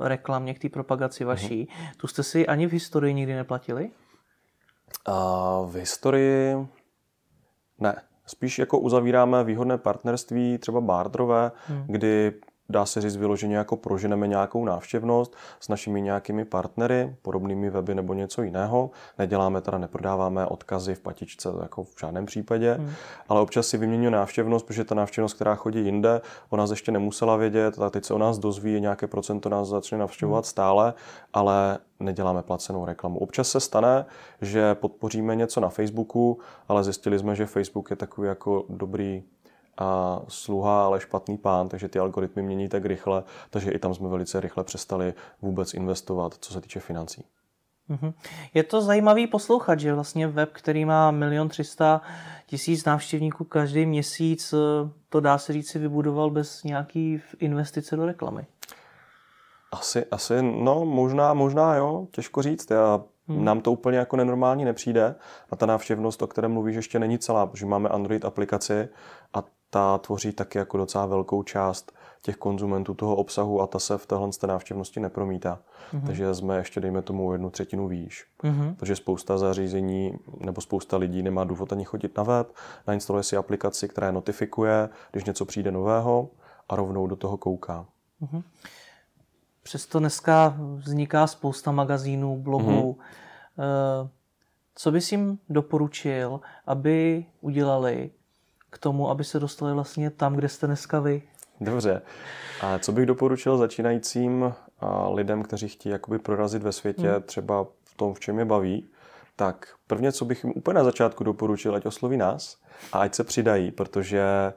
reklamě, k té propagaci vaší, uh-huh. tu jste si ani v historii nikdy neplatili? Uh, v historii ne. Spíš jako uzavíráme výhodné partnerství, třeba bardrové, hmm. kdy dá se říct vyloženě jako proženeme nějakou návštěvnost s našimi nějakými partnery, podobnými weby nebo něco jiného. Neděláme teda, neprodáváme odkazy v patičce jako v žádném případě, hmm. ale občas si vyměňuje návštěvnost, protože ta návštěvnost, která chodí jinde, o nás ještě nemusela vědět, a teď se o nás dozví, nějaké procento nás začne navštěvovat hmm. stále, ale neděláme placenou reklamu. Občas se stane, že podpoříme něco na Facebooku, ale zjistili jsme, že Facebook je takový jako dobrý a sluha, ale špatný pán, takže ty algoritmy mění tak rychle, takže i tam jsme velice rychle přestali vůbec investovat, co se týče financí. Mhm. Je to zajímavý poslouchat, že vlastně web, který má milion třista tisíc návštěvníků každý měsíc, to dá se říct si vybudoval bez nějaký investice do reklamy. Asi, asi, no možná, možná jo, těžko říct. Já, hmm. Nám to úplně jako nenormální nepřijde a ta návštěvnost, o které mluvíš, ještě není celá, protože máme Android aplikaci a ta tvoří taky jako docela velkou část těch konzumentů toho obsahu a ta se v téhle návštěvnosti nepromítá. Mm-hmm. Takže jsme ještě, dejme tomu, jednu třetinu výš. Mm-hmm. Protože spousta zařízení nebo spousta lidí nemá důvod ani chodit na web, nainstaluje si aplikaci, která je notifikuje, když něco přijde nového a rovnou do toho kouká. Mm-hmm. přesto dneska vzniká spousta magazínů, blogů. Mm-hmm. Co bys jim doporučil, aby udělali k tomu, aby se dostali vlastně tam, kde jste dneska vy? Dobře. A co bych doporučil začínajícím lidem, kteří chtějí jakoby prorazit ve světě, hmm. třeba v tom, v čem je baví, tak prvně, co bych jim úplně na začátku doporučil, ať osloví nás a ať se přidají, protože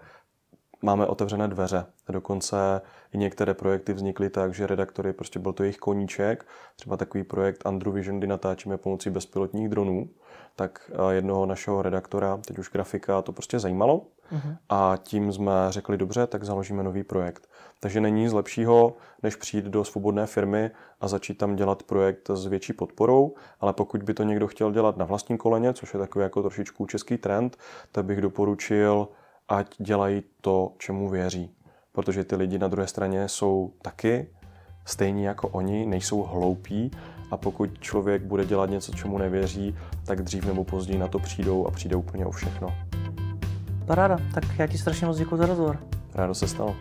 máme otevřené dveře. Dokonce i některé projekty vznikly tak, že redaktory, prostě byl to jejich koníček, třeba takový projekt Androvision, kdy natáčíme pomocí bezpilotních dronů, tak eh, jednoho našeho redaktora, teď už grafika, to prostě zajímalo uh-huh. a tím jsme řekli, dobře, tak založíme nový projekt. Takže není nic lepšího, než přijít do svobodné firmy a začít tam dělat projekt s větší podporou, ale pokud by to někdo chtěl dělat na vlastním koleně, což je takový jako trošičku český trend, tak bych doporučil, ať dělají to, čemu věří. Protože ty lidi na druhé straně jsou taky stejní jako oni, nejsou hloupí a pokud člověk bude dělat něco, čemu nevěří, tak dřív nebo později na to přijdou a přijde úplně o všechno. Paráda, tak já ti strašně moc děkuji za rozhovor. Rádo se stalo.